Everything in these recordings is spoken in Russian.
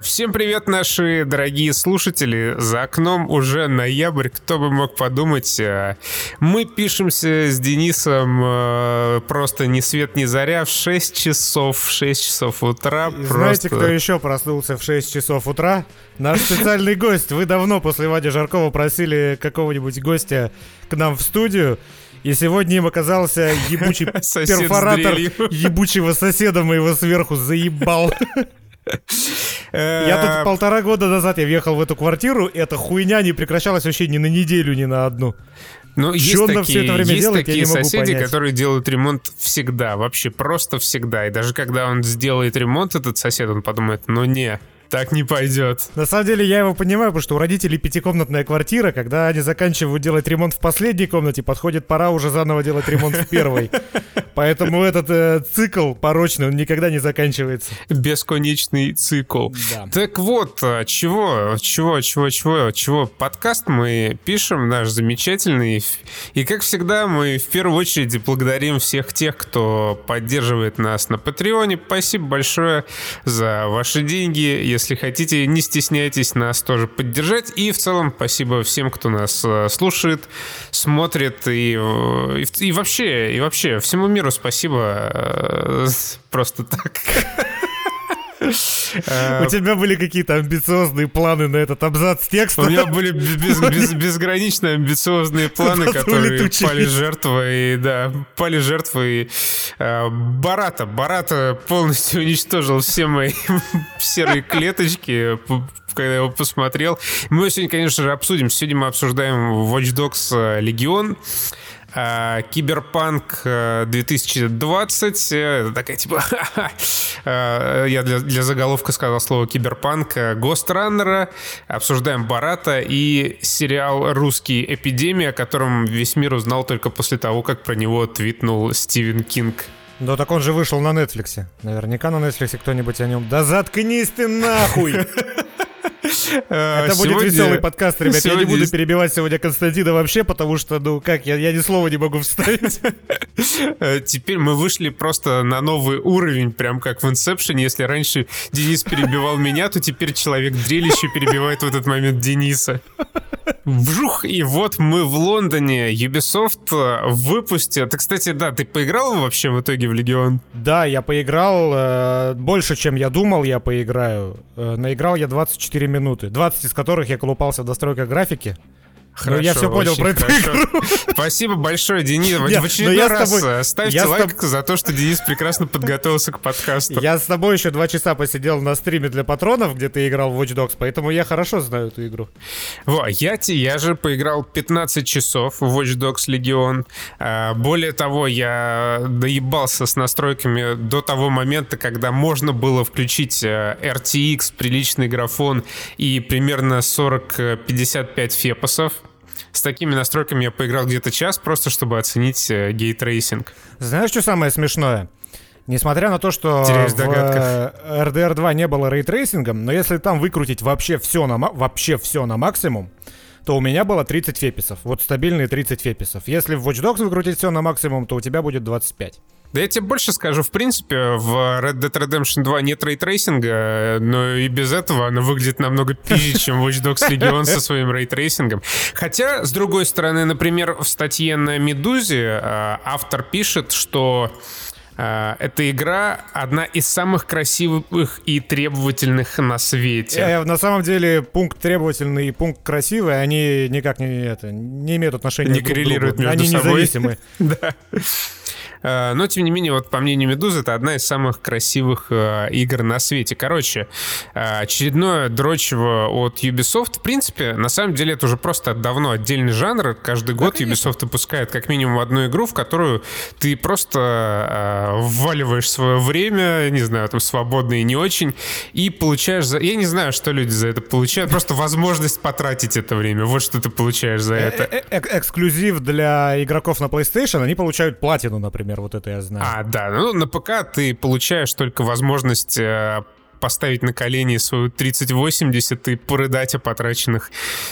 Всем привет, наши дорогие слушатели. За окном уже ноябрь, кто бы мог подумать. Э, мы пишемся с Денисом э, просто ни свет ни заря в 6 часов, в 6 часов утра. И знаете, кто еще проснулся в 6 часов утра? Наш специальный гость. Вы давно после Вади Жаркова просили какого-нибудь гостя к нам в студию. И сегодня им оказался ебучий перфоратор ебучего соседа моего сверху заебал. Я тут полтора года назад я въехал в эту квартиру, и эта хуйня не прекращалась вообще ни на неделю, ни на одну. Ну, есть Что такие, все это время есть делает, такие соседи, понять. которые делают ремонт всегда, вообще просто всегда. И даже когда он сделает ремонт, этот сосед, он подумает, ну не, так не пойдет. На самом деле я его понимаю, потому что у родителей пятикомнатная квартира, когда они заканчивают делать ремонт в последней комнате, подходит пора уже заново делать ремонт в первой. Поэтому этот э, цикл порочный, он никогда не заканчивается. Бесконечный цикл. Да. Так вот, а чего, чего, чего, чего, чего? Подкаст мы пишем, наш замечательный. И, как всегда, мы в первую очередь благодарим всех тех, кто поддерживает нас на Патреоне. Спасибо большое за ваши деньги если хотите, не стесняйтесь нас тоже поддержать. И в целом спасибо всем, кто нас э, слушает, смотрит и, э, и, и вообще, и вообще всему миру спасибо э, просто так. У тебя были какие-то амбициозные планы на этот абзац текста? У меня были без, без, безгранично амбициозные планы, которые пали жертвой, да, пали жертвой э, Барата. Барата полностью уничтожил все мои серые клеточки, когда я его посмотрел. Мы сегодня, конечно же, обсудим. Сегодня мы обсуждаем Watch Dogs Legion. А, Киберпанк 2020. Э, это такая типа... А, я для, для заголовка сказал слово киберпанк. Ghostrunner а. Обсуждаем Бората и сериал русский «Эпидемия», о котором весь мир узнал только после того, как про него твитнул Стивен Кинг. Да так он же вышел на Нетфликсе. Наверняка на Нетфликсе кто-нибудь о нем... Да заткнись ты нахуй! Э, Это будет веселый подкаст, ребят. Я не буду перебивать сегодня Константина вообще, потому что, ну как, я, ни слова не могу вставить. Э, теперь мы вышли просто на новый уровень, прям как в Inception. Если раньше Денис перебивал меня, то теперь человек-дрелище перебивает в этот момент Дениса. Вжух, и вот мы в Лондоне. Ubisoft э, выпустит... Ты, кстати, да, ты поиграл вообще в итоге в Легион? Да, я поиграл э, больше, чем я думал, я поиграю. Э, наиграл я 24 минуты, 20 из которых я колупался в настройках графики. Хорошо, ну, я все понял про эту игру. Спасибо большое, Денис. Нет, в очередной раз тобой, э, ставьте лайк тоб... за то, что Денис прекрасно подготовился к подкасту. Я с тобой еще два часа посидел на стриме для патронов, где ты играл в Watch Dogs, поэтому я хорошо знаю эту игру. Во, я, я же поиграл 15 часов в Watch Dogs Legion. А, более того, я доебался с настройками до того момента, когда можно было включить RTX, э, приличный графон и примерно 40-55 FPS ов. С такими настройками я поиграл где-то час, просто чтобы оценить э, ray tracing. Знаешь, что самое смешное? Несмотря на то, что Теряюсь в RDR 2 не было ray tracing ом, но если там выкрутить вообще все на, вообще все на максимум, то у меня было 30 FPS ов. Вот стабильные 30 FPS ов. Если в Watch Dogs выкрутить все на максимум, то у тебя будет 25. Да я тебе больше скажу, в принципе, в Red Dead Redemption 2 нет ray tracing а, но и без этого она выглядит намного пизже, чем Watch Dogs Legion со своим ray tracing ом. Хотя, с другой стороны, например, в статье на Медузе э, автор пишет, что эта игра одна из самых красивых и требовательных на свете. Э, на самом деле пункт требовательный и пункт красивый, они никак не, это, не имеют отношения не друг к другу. Между они собой. Независимы. да. Э, но, тем не менее, вот по мнению Медузы, это одна из самых красивых э, игр на свете. Короче, э, очередное дрочево от Ubisoft. В принципе, на самом деле, это уже просто давно отдельный жанр. Каждый год да, Ubisoft выпускает как минимум одну игру, в которую ты просто вваливаешь свое время, не знаю, там, свободно и не очень, и получаешь за... Я не знаю, что люди за это получают, просто возможность потратить это время. Вот что ты получаешь за это. Эксклюзив для игроков на PlayStation, они получают платину, например например, вот это я знаю. А, да, ну на ПК ты получаешь только возможность э, поставить на колени свою 3080 и порыдать о потраченных,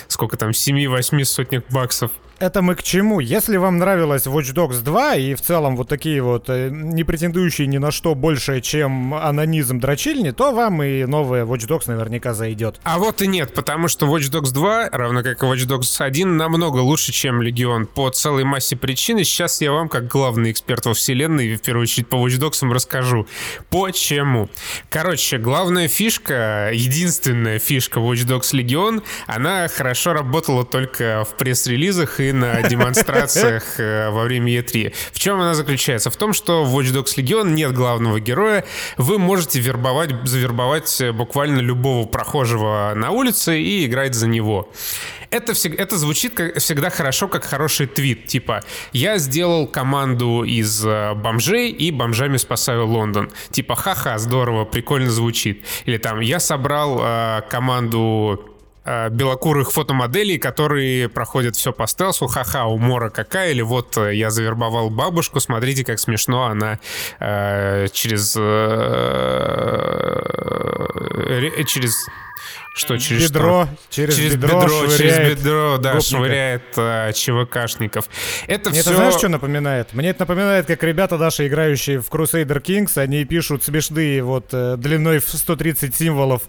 сколько там, 7-8 сотнях баксов. Это мы к чему? Если вам нравилась Watch Dogs 2 и в целом вот такие вот э, не претендующие ни на что больше, чем анонизм дрочильни, то вам и новая Watch Dogs наверняка зайдет. А вот и нет, потому что Watch Dogs 2, равно как и Watch Dogs 1, намного лучше, чем Легион по целой массе причин. И сейчас я вам, как главный эксперт во вселенной, в первую очередь по Watch Dogs, расскажу. Почему? Короче, главная фишка, единственная фишка Watch Dogs Legion, она хорошо работала только в пресс-релизах и на демонстрациях э, во время E3. В чем она заключается? В том, что в Watch Dogs Legion нет главного героя. Вы можете вербовать, завербовать буквально любого прохожего на улице и играть за него. Это, всегда, это звучит как, всегда хорошо, как хороший твит. Типа, я сделал команду из э, бомжей и бомжами спасаю Лондон. Типа, ха-ха, здорово, прикольно звучит. Или там, я собрал э, команду э, белокурых фотомоделей, которые проходят все по стелсу. Ха-ха, умора какая. Или вот э, я завербовал бабушку, смотрите, как смешно она э, через... Э, через что, через бедро, что? Через, через бедро, бедро швыряет через бедро, да, гопника. швыряет а, ЧВКшников. Это Мне все... это знаешь, что напоминает? Мне это напоминает, как ребята наши, играющие в Crusader Kings, они пишут смешные вот э, длиной в 130 символов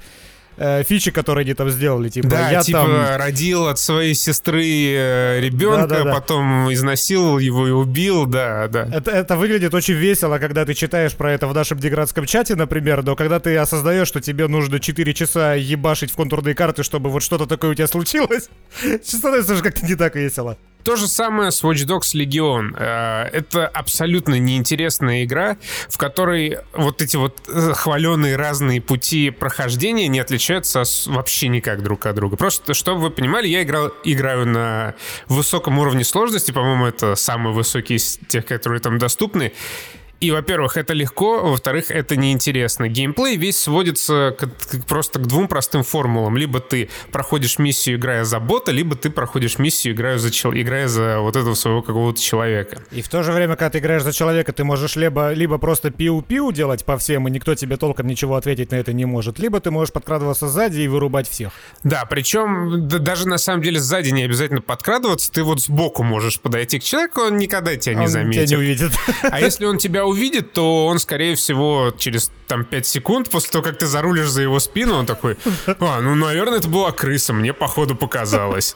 э, фичи, которые они там сделали. Типа, да, я типа там... родил от своей сестры э, ребенка, да, да, да. потом изнасиловал его и убил, да, да. Это, это выглядит очень весело, когда ты читаешь про это в нашем деградском чате, например, но когда ты осознаешь, что тебе нужно 4 часа ебашить в контурные карты, чтобы вот что-то такое у тебя случилось, становится уже как-то не так весело. То же самое с Watch Dogs Legion. Э, это абсолютно неинтересная игра, в которой вот эти вот э, хваленые разные пути прохождения не отличаются вообще никак друг от друга. Просто, чтобы вы понимали, я играл, играю на высоком уровне сложности, по-моему, это самый высокий из тех, которые там доступны. И, во-первых, это легко, во-вторых, это неинтересно. Геймплей весь сводится к, к, просто к двум простым формулам. Либо ты проходишь миссию, играя за бота, либо ты проходишь миссию, играя за, играя за вот этого своего какого-то человека. И в то же время, когда ты играешь за человека, ты можешь либо, либо просто пиу-пиу делать по всем, и никто тебе толком ничего ответить на это не может, либо ты можешь подкрадываться сзади и вырубать всех. Да, причем да, даже на самом деле сзади не обязательно подкрадываться, ты вот сбоку можешь подойти к человеку, он никогда тебя не он заметит. тебя не увидит. А если он тебя увидит, то он, скорее всего, через там 5 секунд после того, как ты зарулишь за его спину, он такой, а, ну, наверное, это была крыса, мне, походу, показалось.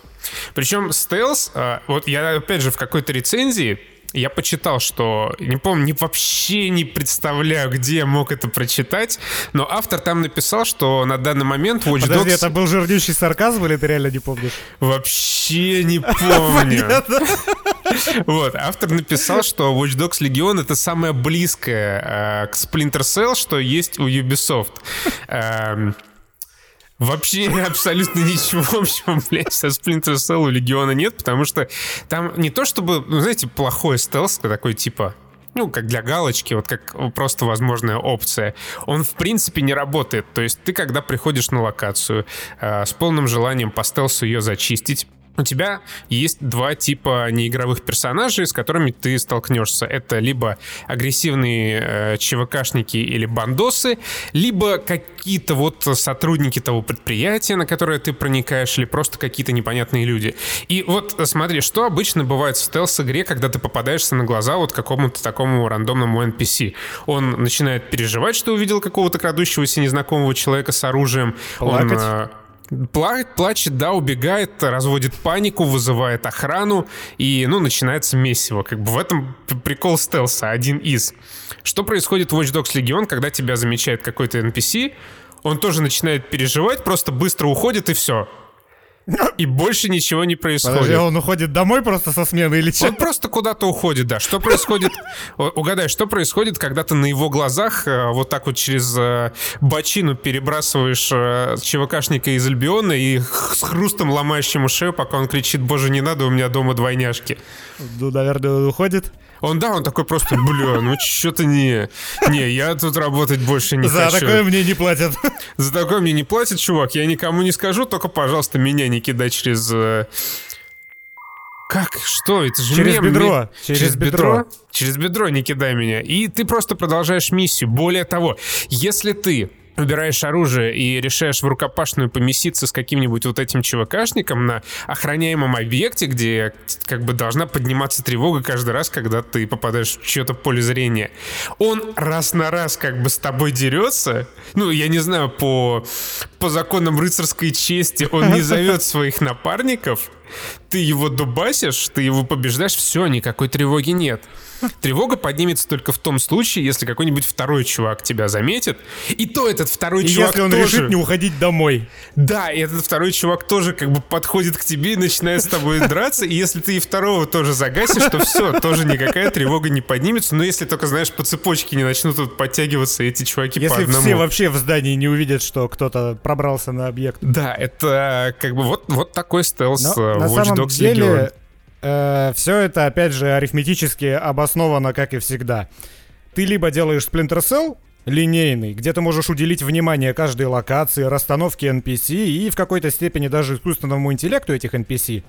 Причем стелс, а, вот я, опять же, в какой-то рецензии я почитал, что, не помню, не, вообще не представляю, где я мог это прочитать, но автор там написал, что на данный момент Watch Подожди, Dogs... это был жирнющий сарказм или ты реально не помнишь? Вообще не помню. Вот, автор написал, что Watch Dogs Legion это самое близкое э, к Splinter Cell, что есть у Ubisoft. Эм, Вообще абсолютно ничего общего, блядь, со Splinter Cell у Легиона нет, потому что там не то чтобы, ну, знаете, плохой стелс, такой типа ну, как для галочки, вот как просто возможная опция, он в принципе не работает. То есть ты, когда приходишь на локацию э, с полным желанием по стелсу ее зачистить, у тебя есть два типа неигровых персонажей, с которыми ты столкнешься. Это либо агрессивные э, ЧВКшники или бандосы, либо какие-то вот сотрудники того предприятия, на которое ты проникаешь, или просто какие-то непонятные люди. И вот смотри, что обычно бывает в стелс-игре, когда ты попадаешься на глаза вот какому-то такому рандомному NPC. Он начинает переживать, что увидел какого-то крадущегося незнакомого человека с оружием. Плакать. Он, э, Плачет, плачет, да, убегает, разводит панику, вызывает охрану, и, ну, начинается месиво. Как бы в этом прикол стелса, один из. Что происходит в Watch Dogs Legion, когда тебя замечает какой-то NPC, он тоже начинает переживать, просто быстро уходит и все. И больше ничего не происходит. Подожди, он уходит домой просто со смены или что? Он просто куда-то уходит, да. Что происходит? Угадай, что происходит, когда ты на его глазах э, вот так вот через э, бочину перебрасываешь э, ЧВКшника из Альбиона и с хрустом ломаешь ему шею, пока он кричит, боже, не надо, у меня дома двойняшки. Ну, наверное, он уходит. Он, да, он такой просто, бля, ну что-то не... Не, я тут работать больше не За хочу. За такое мне не платят. За такое мне не платят, чувак. Я никому не скажу, только, пожалуйста, меня не кидай через... Э, как? Что? Это же Через мем. бедро. Через, через бедро. бедро. Через бедро не кидай меня. И ты просто продолжаешь миссию. Более того, если ты убираешь оружие и решаешь в рукопашную помеситься с каким-нибудь вот этим ЧВКшником на охраняемом объекте, где как бы должна подниматься тревога каждый раз, когда ты попадаешь в чье-то поле зрения. Он раз на раз как бы с тобой дерется. Ну, я не знаю, по, по законам рыцарской чести он не зовет своих напарников. Ты его дубасишь, ты его побеждаешь, все, никакой тревоги нет. Тревога поднимется только в том случае, если какой-нибудь второй чувак тебя заметит. И то этот второй и чувак если он тоже... решит не уходить домой. Да, и этот второй чувак тоже как бы подходит к тебе и начинает с тобой драться. И если ты и второго тоже загасишь, то все, тоже никакая тревога не поднимется. Но если только, знаешь, по цепочке не начнут тут подтягиваться эти чуваки если по одному. Если все вообще в здании не увидят, что кто-то пробрался на объект. Да, это как бы вот, вот такой стелс Но, э, Watch Dogs деле, э, все это, опять же, арифметически обосновано, как и всегда. Ты либо делаешь Splinter Cell, линейный, где ты можешь уделить внимание каждой локации, расстановке NPC и в какой-то степени даже искусственному интеллекту этих NPC,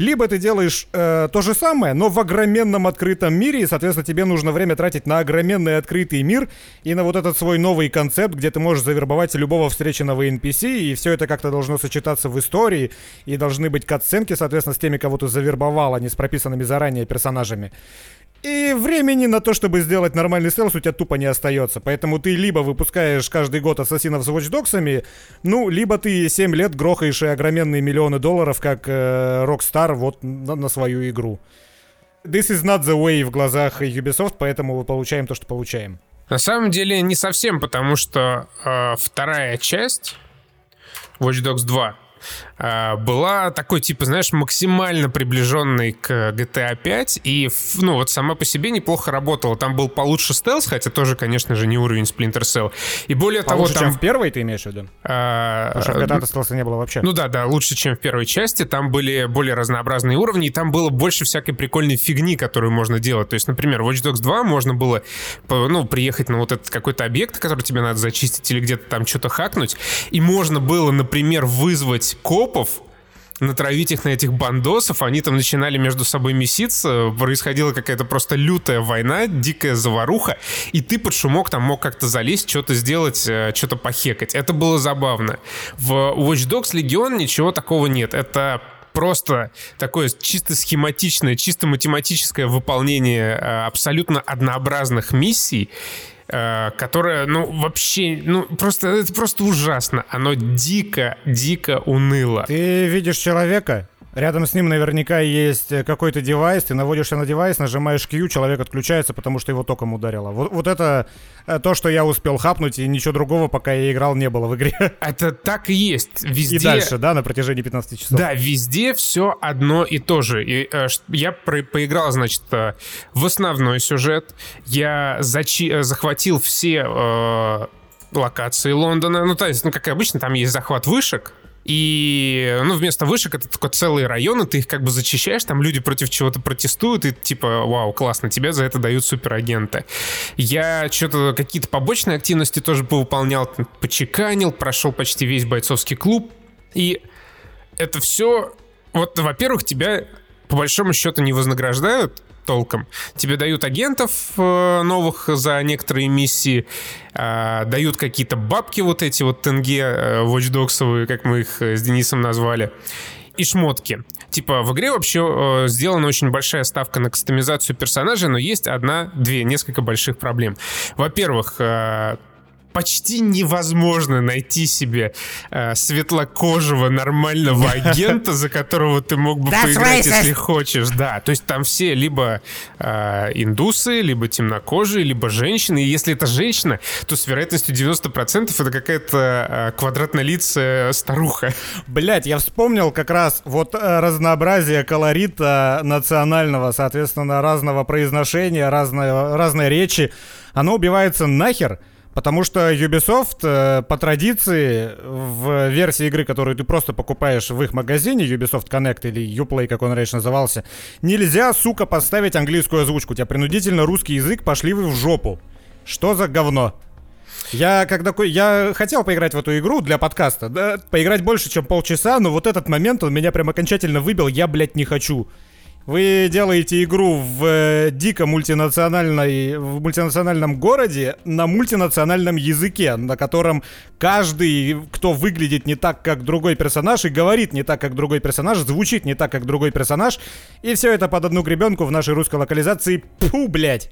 либо ты делаешь э, то же самое, но в огроменном открытом мире, и, соответственно, тебе нужно время тратить на огроменный открытый мир и на вот этот свой новый концепт, где ты можешь завербовать любого встреченного NPC, и все это как-то должно сочетаться в истории, и должны быть катсценки, соответственно, с теми, кого ты завербовал, а не с прописанными заранее персонажами. И времени на то, чтобы сделать нормальный стелс, у тебя тупо не остается. Поэтому ты либо выпускаешь каждый год ассасинов с Watch Dogs'ами, ну, либо ты 7 лет грохаешь огроменные миллионы долларов, как э, Rockstar, вот на, на свою игру. This is not the way в глазах Ubisoft, поэтому мы получаем то, что получаем. На самом деле не совсем, потому что э, вторая часть Watch Dogs 2 а, была такой, типа, знаешь, максимально приближенной к GTA 5, и, ну, вот сама по себе неплохо работала. Там был получше стелс, хотя тоже, конечно же, не уровень Splinter Cell. И более получше, того, там... чем в первой ты имеешь в виду? А, Потому что в GTA стелса не было вообще. Ну да, да, лучше, чем в первой части. Там были более разнообразные уровни, и там было больше всякой прикольной фигни, которую можно делать. То есть, например, Watch Dogs 2 можно было, ну, приехать на вот этот какой-то объект, который тебе надо зачистить или где-то там что-то хакнуть, и можно было, например, вызвать копов, натравить их на этих бандосов, они там начинали между собой меситься, происходила какая-то просто лютая война, дикая заваруха, и ты под шумок там мог как-то залезть, что-то сделать, э, что-то похекать. Это было забавно. В Watch Dogs Legion ничего такого нет. Это просто такое чисто схематичное, чисто математическое выполнение э, абсолютно однообразных миссий, Э, которое, ну, вообще, ну, просто, это просто ужасно. Оно дико, дико уныло. Ты видишь человека, Рядом с ним наверняка есть э, какой-то девайс, ты наводишься на девайс, нажимаешь Q, человек отключается, потому что его током ударило. Вот, вот это э, то, что я успел хапнуть, и ничего другого, пока я играл, не было в игре. Это так и есть. Везде... И дальше, да, на протяжении 15 часов. Да, везде все одно и то же. И, э, я про поиграл, значит, э, в основной сюжет. Я зачи э, захватил все... Э, локации Лондона. Ну, то есть, ну, как и обычно, там есть захват вышек, и, ну, вместо вышек это такой целые районы, ты их как бы зачищаешь, там люди против чего-то протестуют, и типа, вау, классно, тебе за это дают суперагенты. Я что-то, какие-то побочные активности тоже повыполнял, почеканил, прошел почти весь бойцовский клуб, и это все, вот, во-первых, тебя по большому счету не вознаграждают, толком. Тебе дают агентов э, новых за некоторые миссии, э, дают какие-то бабки вот эти вот тенге э, Watch как мы их с Денисом назвали и шмотки. Типа, в игре вообще э, сделана очень большая ставка на кастомизацию персонажа, но есть одна, две, несколько больших проблем. Во-первых, э, почти невозможно найти себе э, светлокожего нормального агента, за которого ты мог бы поиграть, если хочешь. Да, то есть там все либо э, индусы, либо темнокожие, либо женщины. И если это женщина, то с вероятностью 90% это какая-то э, квадратнолицая старуха. Блять, я вспомнил как раз вот э, разнообразие колорита национального, соответственно, разного произношения, разной, разной речи. Оно убивается нахер, Потому что Ubisoft э, по традиции в версии игры, которую ты просто покупаешь в их магазине, Ubisoft Connect или Uplay, как он раньше назывался, нельзя, сука, поставить английскую озвучку. Тебя принудительно русский язык, пошли вы в жопу. Что за говно? Я когда я хотел поиграть в эту игру для подкаста, да, поиграть больше, чем полчаса, но вот этот момент он меня прям окончательно выбил, я, блядь, не хочу. Вы делаете игру в э, дико мультинациональной, в мультинациональном городе на мультинациональном языке, на котором каждый, кто выглядит не так, как другой персонаж, и говорит не так, как другой персонаж, звучит не так, как другой персонаж, и все это под одну гребенку в нашей русской локализации. Пу, блять.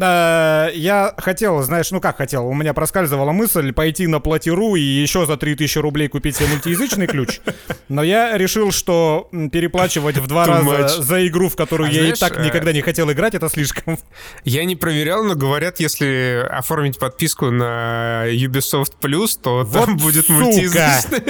Э, я хотел, знаешь, ну как хотел, у меня проскальзывала мысль пойти на платиру и еще за 3000 рублей купить себе мультиязычный ключ, но я решил, что переплачивать в два раза за игру, в которую а я знаешь, и так э, никогда не хотел играть, это слишком. Я не проверял, но говорят, если оформить подписку на Ubisoft Plus, то вот там будет мультиязычная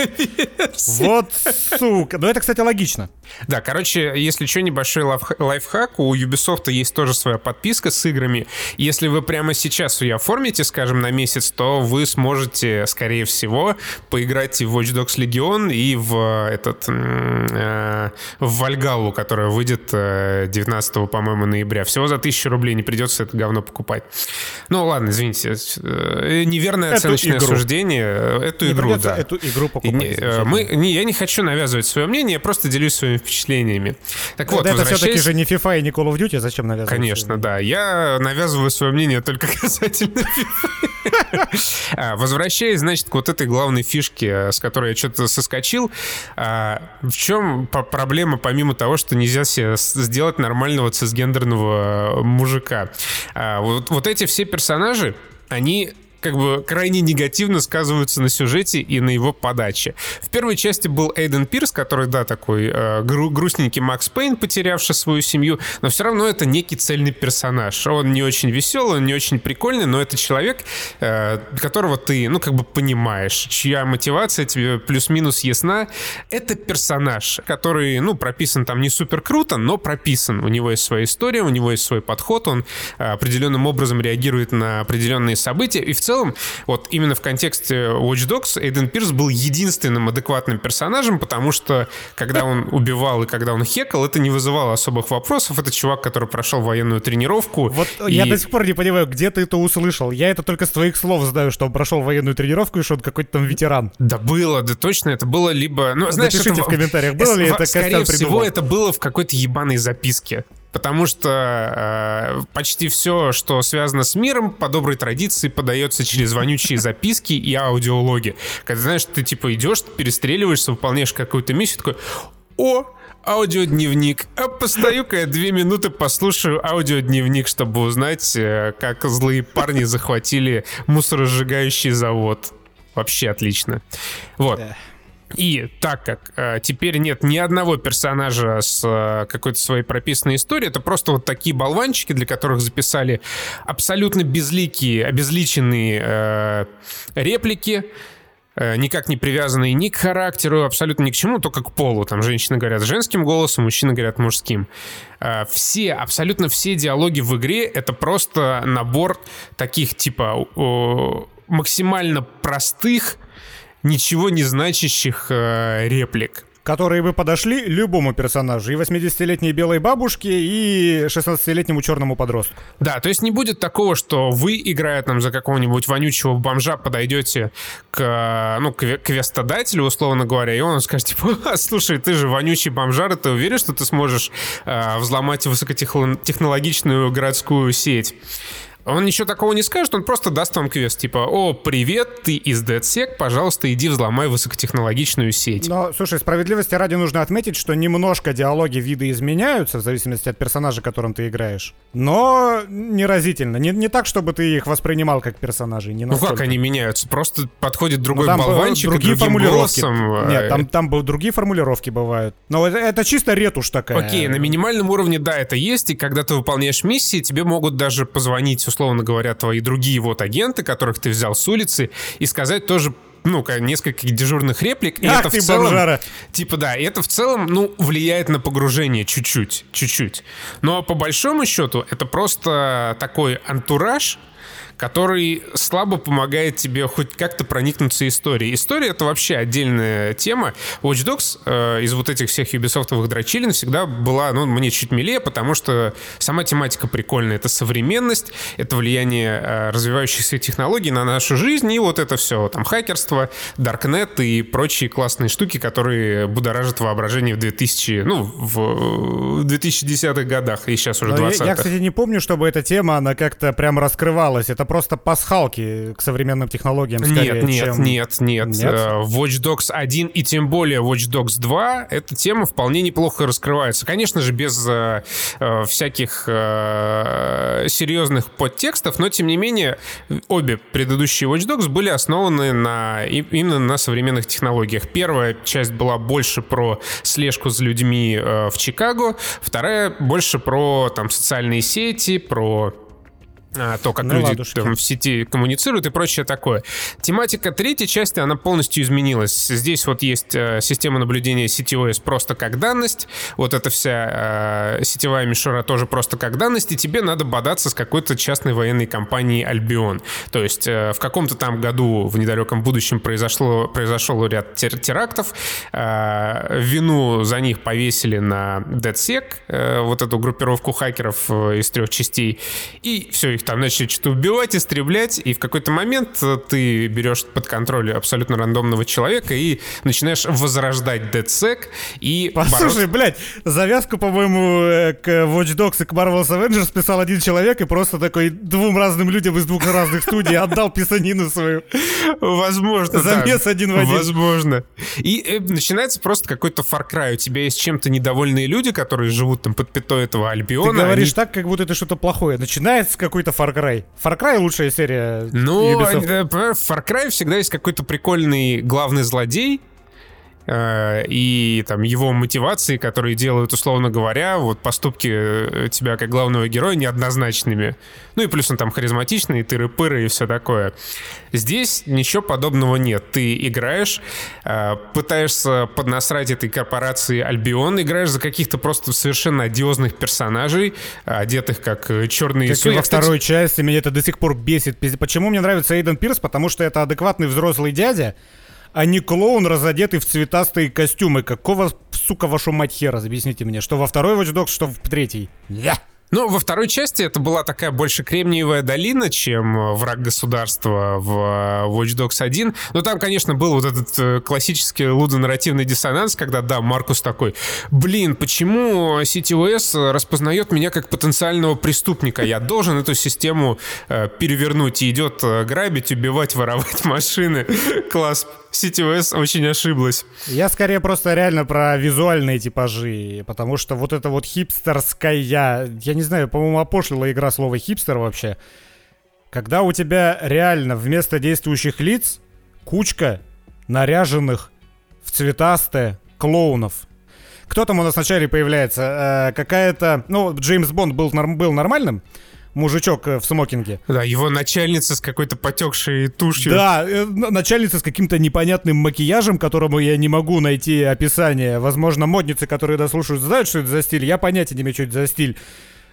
версия. Вот сука. Но это, кстати, логично. Да, короче, если что, небольшой лайфхак, у Ubisoft есть тоже своя подписка с играми, если вы прямо сейчас ее оформите, скажем, на месяц, то вы сможете, скорее всего, поиграть и в Watch Dogs Legion, и в этот э, в Вальгалу, которая выйдет 19, э, по-моему, ноября. Всего за 1000 рублей не придется это говно покупать. Ну ладно, извините, э, неверное эту оценочное игру. суждение. Эту не игру, да. Эту игру покупать. Не, мы, не, я не хочу навязывать свое мнение, я просто делюсь своими впечатлениями. Так вот, это все-таки же не FIFA и не Call of Duty, зачем навязывать? Конечно, да. Я навязываю свое мнение только касательно а, Возвращаясь, значит, к вот этой главной фишке, с которой я что-то соскочил, а, в чем проблема, помимо того, что нельзя себе сделать нормального цисгендерного мужика? А, вот, вот эти все персонажи, они как бы крайне негативно сказываются на сюжете и на его подаче. В первой части был Эйден Пирс, который, да, такой э, гру- грустненький Макс Пейн, потерявший свою семью, но все равно это некий цельный персонаж. Он не очень веселый, он не очень прикольный, но это человек, э, которого ты, ну, как бы понимаешь, чья мотивация тебе плюс-минус ясна. Это персонаж, который, ну, прописан там не супер круто, но прописан. У него есть своя история, у него есть свой подход, он э, определенным образом реагирует на определенные события, и в целом целом, вот именно в контексте Watch Dogs Эйден Пирс был единственным адекватным персонажем, потому что когда он убивал и когда он хекал, это не вызывало особых вопросов. Это чувак, который прошел военную тренировку. Вот и... я до сих пор не понимаю, где ты это услышал. Я это только с твоих слов знаю, что он прошел военную тренировку и что он какой-то там ветеран. Да было, да точно, это было либо... Ну, знаешь, Напишите это... в комментариях, было ли это Скорее всего, это было в какой-то ебаной записке потому что э, почти все, что связано с миром, по доброй традиции подается через вонючие записки и аудиологи. Когда, знаешь, ты типа идешь, перестреливаешься, выполняешь какую-то миссию, такой, о, аудиодневник. А постою-ка я две минуты послушаю аудиодневник, чтобы узнать, э, как злые парни захватили мусоросжигающий завод. Вообще отлично. Вот. Да. И так как э, теперь нет ни одного персонажа с э, какой-то своей прописанной историей, это просто вот такие болванчики, для которых записали абсолютно безликие, обезличенные э, реплики, э, никак не привязанные ни к характеру, абсолютно ни к чему, только к полу. Там женщины говорят женским голосом, мужчины говорят мужским. Э, все, абсолютно все диалоги в игре — это просто набор таких типа максимально простых, ничего не значащих э, реплик которые бы подошли любому персонажу, и 80-летней белой бабушке, и 16-летнему черному подростку. Да, то есть не будет такого, что вы, играя там за какого-нибудь вонючего бомжа, подойдете к, ну, к квестодателю, условно говоря, и он скажет, типа, «А, слушай, ты же вонючий бомжар, ты уверен, что ты сможешь э, взломать высокотехнологичную городскую сеть? Он ничего такого не скажет, он просто даст вам квест, типа, о, привет, ты из DeadSec, пожалуйста, иди взломай высокотехнологичную сеть. Но, слушай, справедливости ради нужно отметить, что немножко диалоги вида изменяются в зависимости от персонажа, которым ты играешь. Но не разительно. Не, не так, чтобы ты их воспринимал как персонажей. Не ну как они меняются? Просто подходит другой ну, болванчик другие и формулировки. голосом. Нет, там, там другие формулировки бывают. Но это, это чисто ретушь такая. Окей, на минимальном уровне, да, это есть, и когда ты выполняешь миссии, тебе могут даже позвонить условно говоря, твои другие вот агенты, которых ты взял с улицы, и сказать тоже ну, несколько дежурных реплик. И Ах это ты, в целом, бомжара. Типа, да, и это в целом, ну, влияет на погружение чуть-чуть, чуть-чуть. Но по большому счету это просто такой антураж, который слабо помогает тебе хоть как-то проникнуться историей. История — это вообще отдельная тема. Watch Dogs э, из вот этих всех юбисофтовых дрочилин всегда была, ну, мне чуть милее, потому что сама тематика прикольная. Это современность, это влияние э, развивающихся технологий на нашу жизнь, и вот это все, там, хакерство, Даркнет и прочие классные штуки, которые будоражат воображение в 2000, ну, в 2010-х годах, и сейчас уже 20 я, я, кстати, не помню, чтобы эта тема, она как-то прям раскрывалась. Это просто пасхалки к современным технологиям скорее, Нет, нет, чем... нет, нет. нет? Э, Watch Dogs 1 и тем более Watch Dogs 2 эта тема вполне неплохо раскрывается. Конечно же, без э, э, всяких э, серьезных подтекстов, но тем не менее обе предыдущие Watch Dogs были основаны на, именно на современных технологиях. Первая часть была больше про слежку за людьми э, в Чикаго, вторая больше про там социальные сети, про то, как ну, люди там, в сети коммуницируют и прочее такое. Тематика третьей части, она полностью изменилась. Здесь вот есть э, система наблюдения CTOS просто как данность, вот эта вся э, сетевая мишура тоже просто как данность, и тебе надо бодаться с какой-то частной военной компанией Альбион. То есть э, в каком-то там году в недалеком будущем произошло, произошел ряд тер терактов, э, вину за них повесили на DedSec, э, вот эту группировку хакеров э, из трех частей, и все, их там начали что-то убивать, истреблять, и в какой-то момент э, ты берешь под контроль абсолютно рандомного человека и начинаешь возрождать DedSec и Послушай, бороться... блядь, завязку, по-моему, э, к Watch Dogs и к Marvel's Avengers писал один человек и просто такой двум разным людям из двух разных студий отдал писанину свою. Возможно, Замес да. один в один. Возможно. И э, начинается просто какой-то Far Cry. У тебя есть чем-то недовольные люди, которые живут там под пятой этого Альбиона. Ты говоришь они... так, как будто это что-то плохое. Начинается какой-то Far Cry. Far Cry лучшая серия Ну, Ubisoft. в Far Cry всегда есть какой-то прикольный главный злодей, Э, и там его мотивации, которые делают, условно говоря, вот поступки э, тебя как главного героя неоднозначными. Ну и плюс он там харизматичный, тыры-пыры и все такое. Здесь ничего подобного нет. Ты играешь, э, пытаешься поднасрать этой корпорации Альбион, играешь за каких-то просто совершенно одиозных персонажей, одетых как черные как во второй части меня это до сих пор бесит. Почему мне нравится Эйден Пирс? Потому что это адекватный взрослый дядя, а не клоун, разодетый в цветастые костюмы. Какого, сука, вашу мать хера, объясните мне, что во второй Watch Dogs, что в третьей. Я. Ну, во второй части это была такая больше кремниевая долина, чем э, враг государства в э, Watch Dogs 1. Но там, конечно, был вот этот э, классический лудонарративный диссонанс, когда, да, Маркус такой, блин, почему CTOS распознает меня как потенциального преступника? Я должен эту систему перевернуть и идет грабить, убивать, воровать машины. Класс. CTOS очень ошиблась. Я скорее просто реально про визуальные типажи, потому что вот это вот хипстерская, я не знаю, по-моему, опошлила игра слова хипстер вообще. Когда у тебя реально вместо действующих лиц кучка наряженных в цветастые клоунов. Кто там у нас вначале появляется? Э, какая-то... Ну, Джеймс Бонд был, был нормальным, мужичок э, в смокинге. Да, его начальница с какой-то потекшей тушью. Да, э, начальница с каким-то непонятным макияжем, которому я не могу найти описание. Возможно, модницы, которые дослушают, знают, что это за стиль. Я понятия не имею, что это за стиль.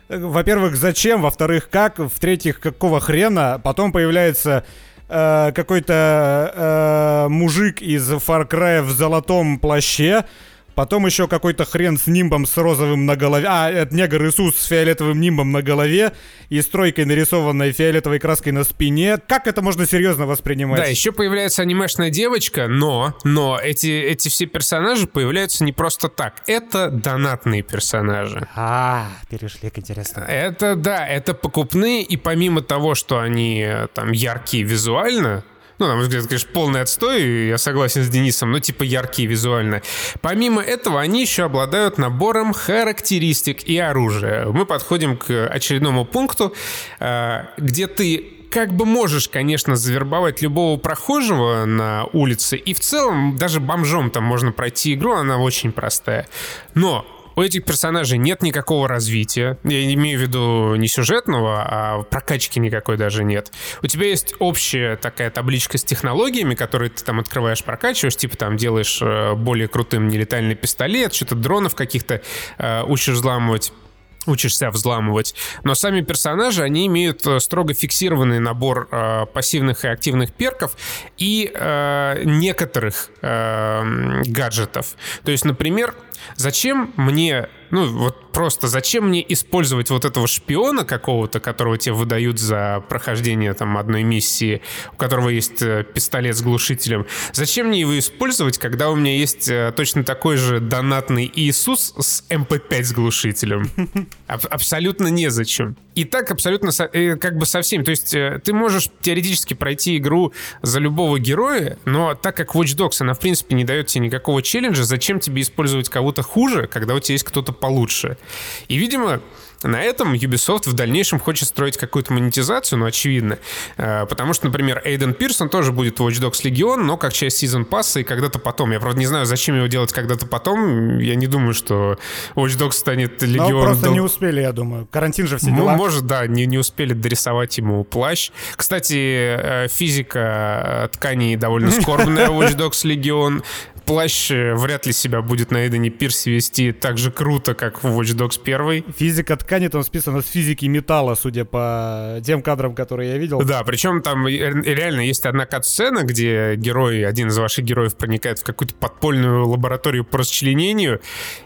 Э, во-первых, зачем? Во-вторых, как? В-третьих, какого хрена? Потом появляется э, какой-то э, мужик из Far Cry в золотом плаще Потом еще какой-то хрен с нимбом с розовым на голове. А, это негр Иисус с фиолетовым нимбом на голове и стройкой, нарисованной фиолетовой краской на спине. Как это можно серьезно воспринимать? Да, еще появляется анимешная девочка, но, но эти, эти все персонажи появляются не просто так. Это донатные персонажи. А, перешли к интересному. Это, да, это покупные, и помимо того, что они э, там яркие визуально, ну, на мой взгляд, конечно, полный отстой, я согласен с Денисом, но типа яркие визуально. Помимо этого, они еще обладают набором характеристик и оружия. Мы подходим к очередному пункту, э, где ты как бы можешь, конечно, завербовать любого прохожего на улице, и в целом даже бомжом там можно пройти игру, она очень простая. Но у этих персонажей нет никакого развития. Я не имею в виду не сюжетного, а прокачки никакой даже нет. У тебя есть общая такая табличка с технологиями, которые ты там открываешь, прокачиваешь, типа там делаешь э, более крутым нелетальный пистолет, что-то дронов каких-то э, учишь взламывать учишься взламывать. Но сами персонажи, они имеют э, строго фиксированный набор э, пассивных и активных перков и э, некоторых э, гаджетов. То есть, например, зачем мне ну, вот просто зачем мне использовать вот этого шпиона какого-то, которого тебе выдают за прохождение там одной миссии, у которого есть э, пистолет с глушителем? Зачем мне его использовать, когда у меня есть э, точно такой же донатный Иисус с МП5 эм с глушителем? Аб- абсолютно незачем. И так абсолютно со, э, как бы со всеми. То есть ты можешь теоретически пройти игру за любого героя, но так как Watch Dogs, она в принципе не дает тебе никакого челленджа, зачем тебе использовать кого-то хуже, когда у тебя есть кто-то получше. И, видимо, на этом Ubisoft в дальнейшем хочет строить какую-то монетизацию, ну, очевидно. Э, потому что, например, Эйден Пирсон тоже будет Watch Dogs Legion, но как часть сезон пасса и когда-то потом. Я, правда, не знаю, зачем его делать когда-то потом. Я не думаю, что Watch Dogs станет Legion. Ну, просто до... не успели, я думаю. Карантин же все дела. Может, да, не, не успели дорисовать ему плащ. Кстати, э, физика тканей довольно скорбная Watch Dogs Legion плащ э, вряд ли себя будет на Эйдене Пирсе вести так же круто, как в Watch Dogs 1. Физика ткани там списана с физики металла, судя по тем кадрам, которые я видел. Да, причем там реально есть одна кат-сцена, где герой, один из ваших героев проникает в какую-то подпольную лабораторию по расчленению,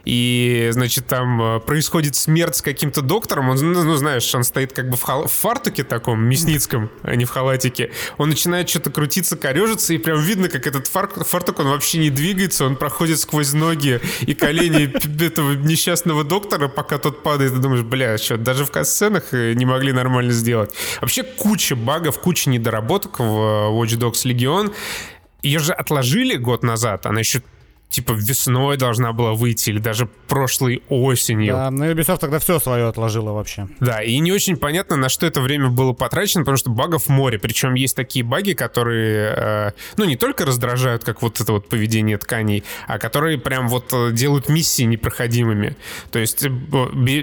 и, значит, там э, происходит смерть с каким-то доктором, он, ну, ну знаешь, он стоит как бы в, хал- в фартуке таком, мясницком, а не в халатике, он начинает что-то крутиться, корежиться, и прям видно, как этот фар- фартук, он вообще не двигается, двигается, он проходит сквозь ноги и колени этого несчастного доктора, пока тот падает, и думаешь, бля, что, даже в касценах э, не могли нормально сделать. Вообще куча багов, куча недоработок в э, Watch Dogs Legion. Ее же отложили год назад, она еще типа весной должна была выйти или даже прошлой осенью. Да, но Ubisoft тогда все свое отложила вообще. Да, и не очень понятно, на что это время было потрачено, потому что багов море. Причем есть такие баги, которые, э, ну, не только раздражают, как вот это вот поведение тканей, а которые прям вот э, делают миссии непроходимыми. То есть э,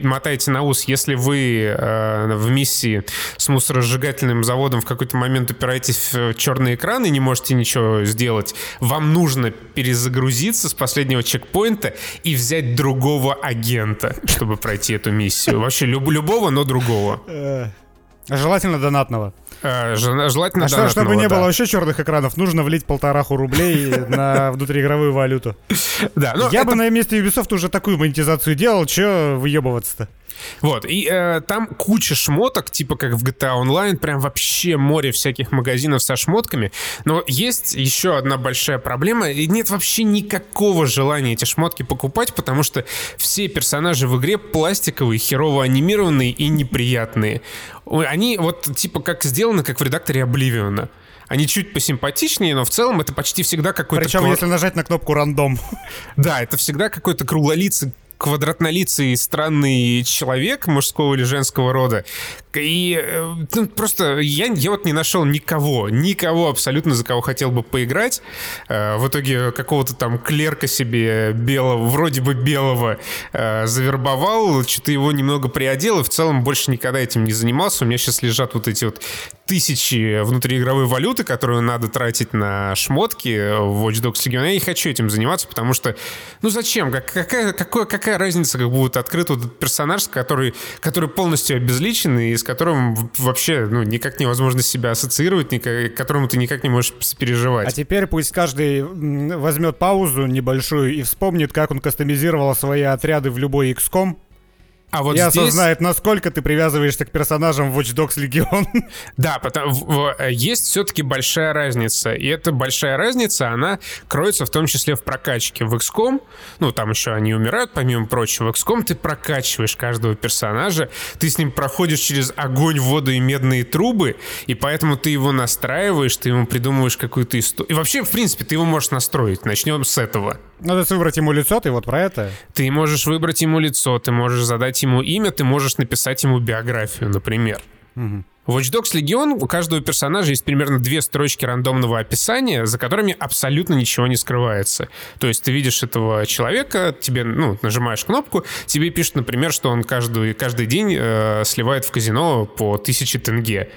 мотайте на ус, если вы э, в миссии с мусоросжигательным заводом в какой-то момент упираетесь в черный экран и не можете ничего сделать, вам нужно перезагрузить спуститься с последнего чекпоинта и взять другого агента, чтобы пройти эту миссию. Вообще люб, любого, но другого. Э, желательно донатного. А, желательно а что, чтобы не да. было вообще черных экранов, нужно влить полтораху рублей на внутриигровую валюту. Да, ну Я бы на месте Ubisoft уже такую монетизацию делал, че выебываться-то? Вот, и э, там куча шмоток, типа как в GTA Online, прям вообще море всяких магазинов со шмотками. Но есть еще одна большая проблема, и нет вообще никакого желания эти шмотки покупать, потому что все персонажи в игре пластиковые, херово анимированные и неприятные. Они вот типа как сделаны, как в редакторе Обливиона. Они чуть посимпатичнее, но в целом это почти всегда какой-то... Причем, если нажать на кнопку рандом. Да, это всегда какой-то круглолицый квадратнолицый странный человек мужского или женского рода. И э, ну, просто я, я вот не нашел никого, никого абсолютно, за кого хотел бы поиграть. Э, в итоге какого-то там клерка себе белого, вроде бы белого, э, завербовал, что-то его немного приодел, и в целом больше никогда этим не занимался. У меня сейчас лежат вот эти вот тысячи внутриигровой валюты, которую надо тратить на шмотки в Watch Dogs Legion. Я не хочу этим заниматься, потому что, ну зачем? Как, какая, какой, какая разница, как будет открыт вот этот персонаж, который, который полностью обезличен и с которым вообще ну, никак невозможно себя ассоциировать, никак, которому ты никак не можешь сопереживать. А теперь пусть каждый возьмет паузу небольшую и вспомнит, как он кастомизировал свои отряды в любой XCOM, а вот и здесь... осознает, насколько ты привязываешься к персонажам в Watch Dogs Legion. Да, потому э, есть все-таки большая разница. И эта большая разница, она кроется в том числе в прокачке. В XCOM, ну там еще они умирают, помимо прочего, в XCOM ты прокачиваешь каждого персонажа, ты с ним проходишь через огонь, воду и медные трубы, и поэтому ты его настраиваешь, ты ему придумываешь какую-то историю. И вообще, в принципе, ты его можешь настроить. Начнем с этого. Надо выбрать ему лицо, ты вот про это? Ты можешь выбрать ему лицо, ты можешь задать ему имя, ты можешь написать ему биографию, например. Угу. В Watch Dogs Legion у каждого персонажа есть примерно две строчки рандомного описания, за которыми абсолютно ничего не скрывается. То есть ты видишь этого человека, тебе, ну, нажимаешь кнопку, тебе пишут, например, что он каждый, каждый день э, сливает в казино по тысяче тенге.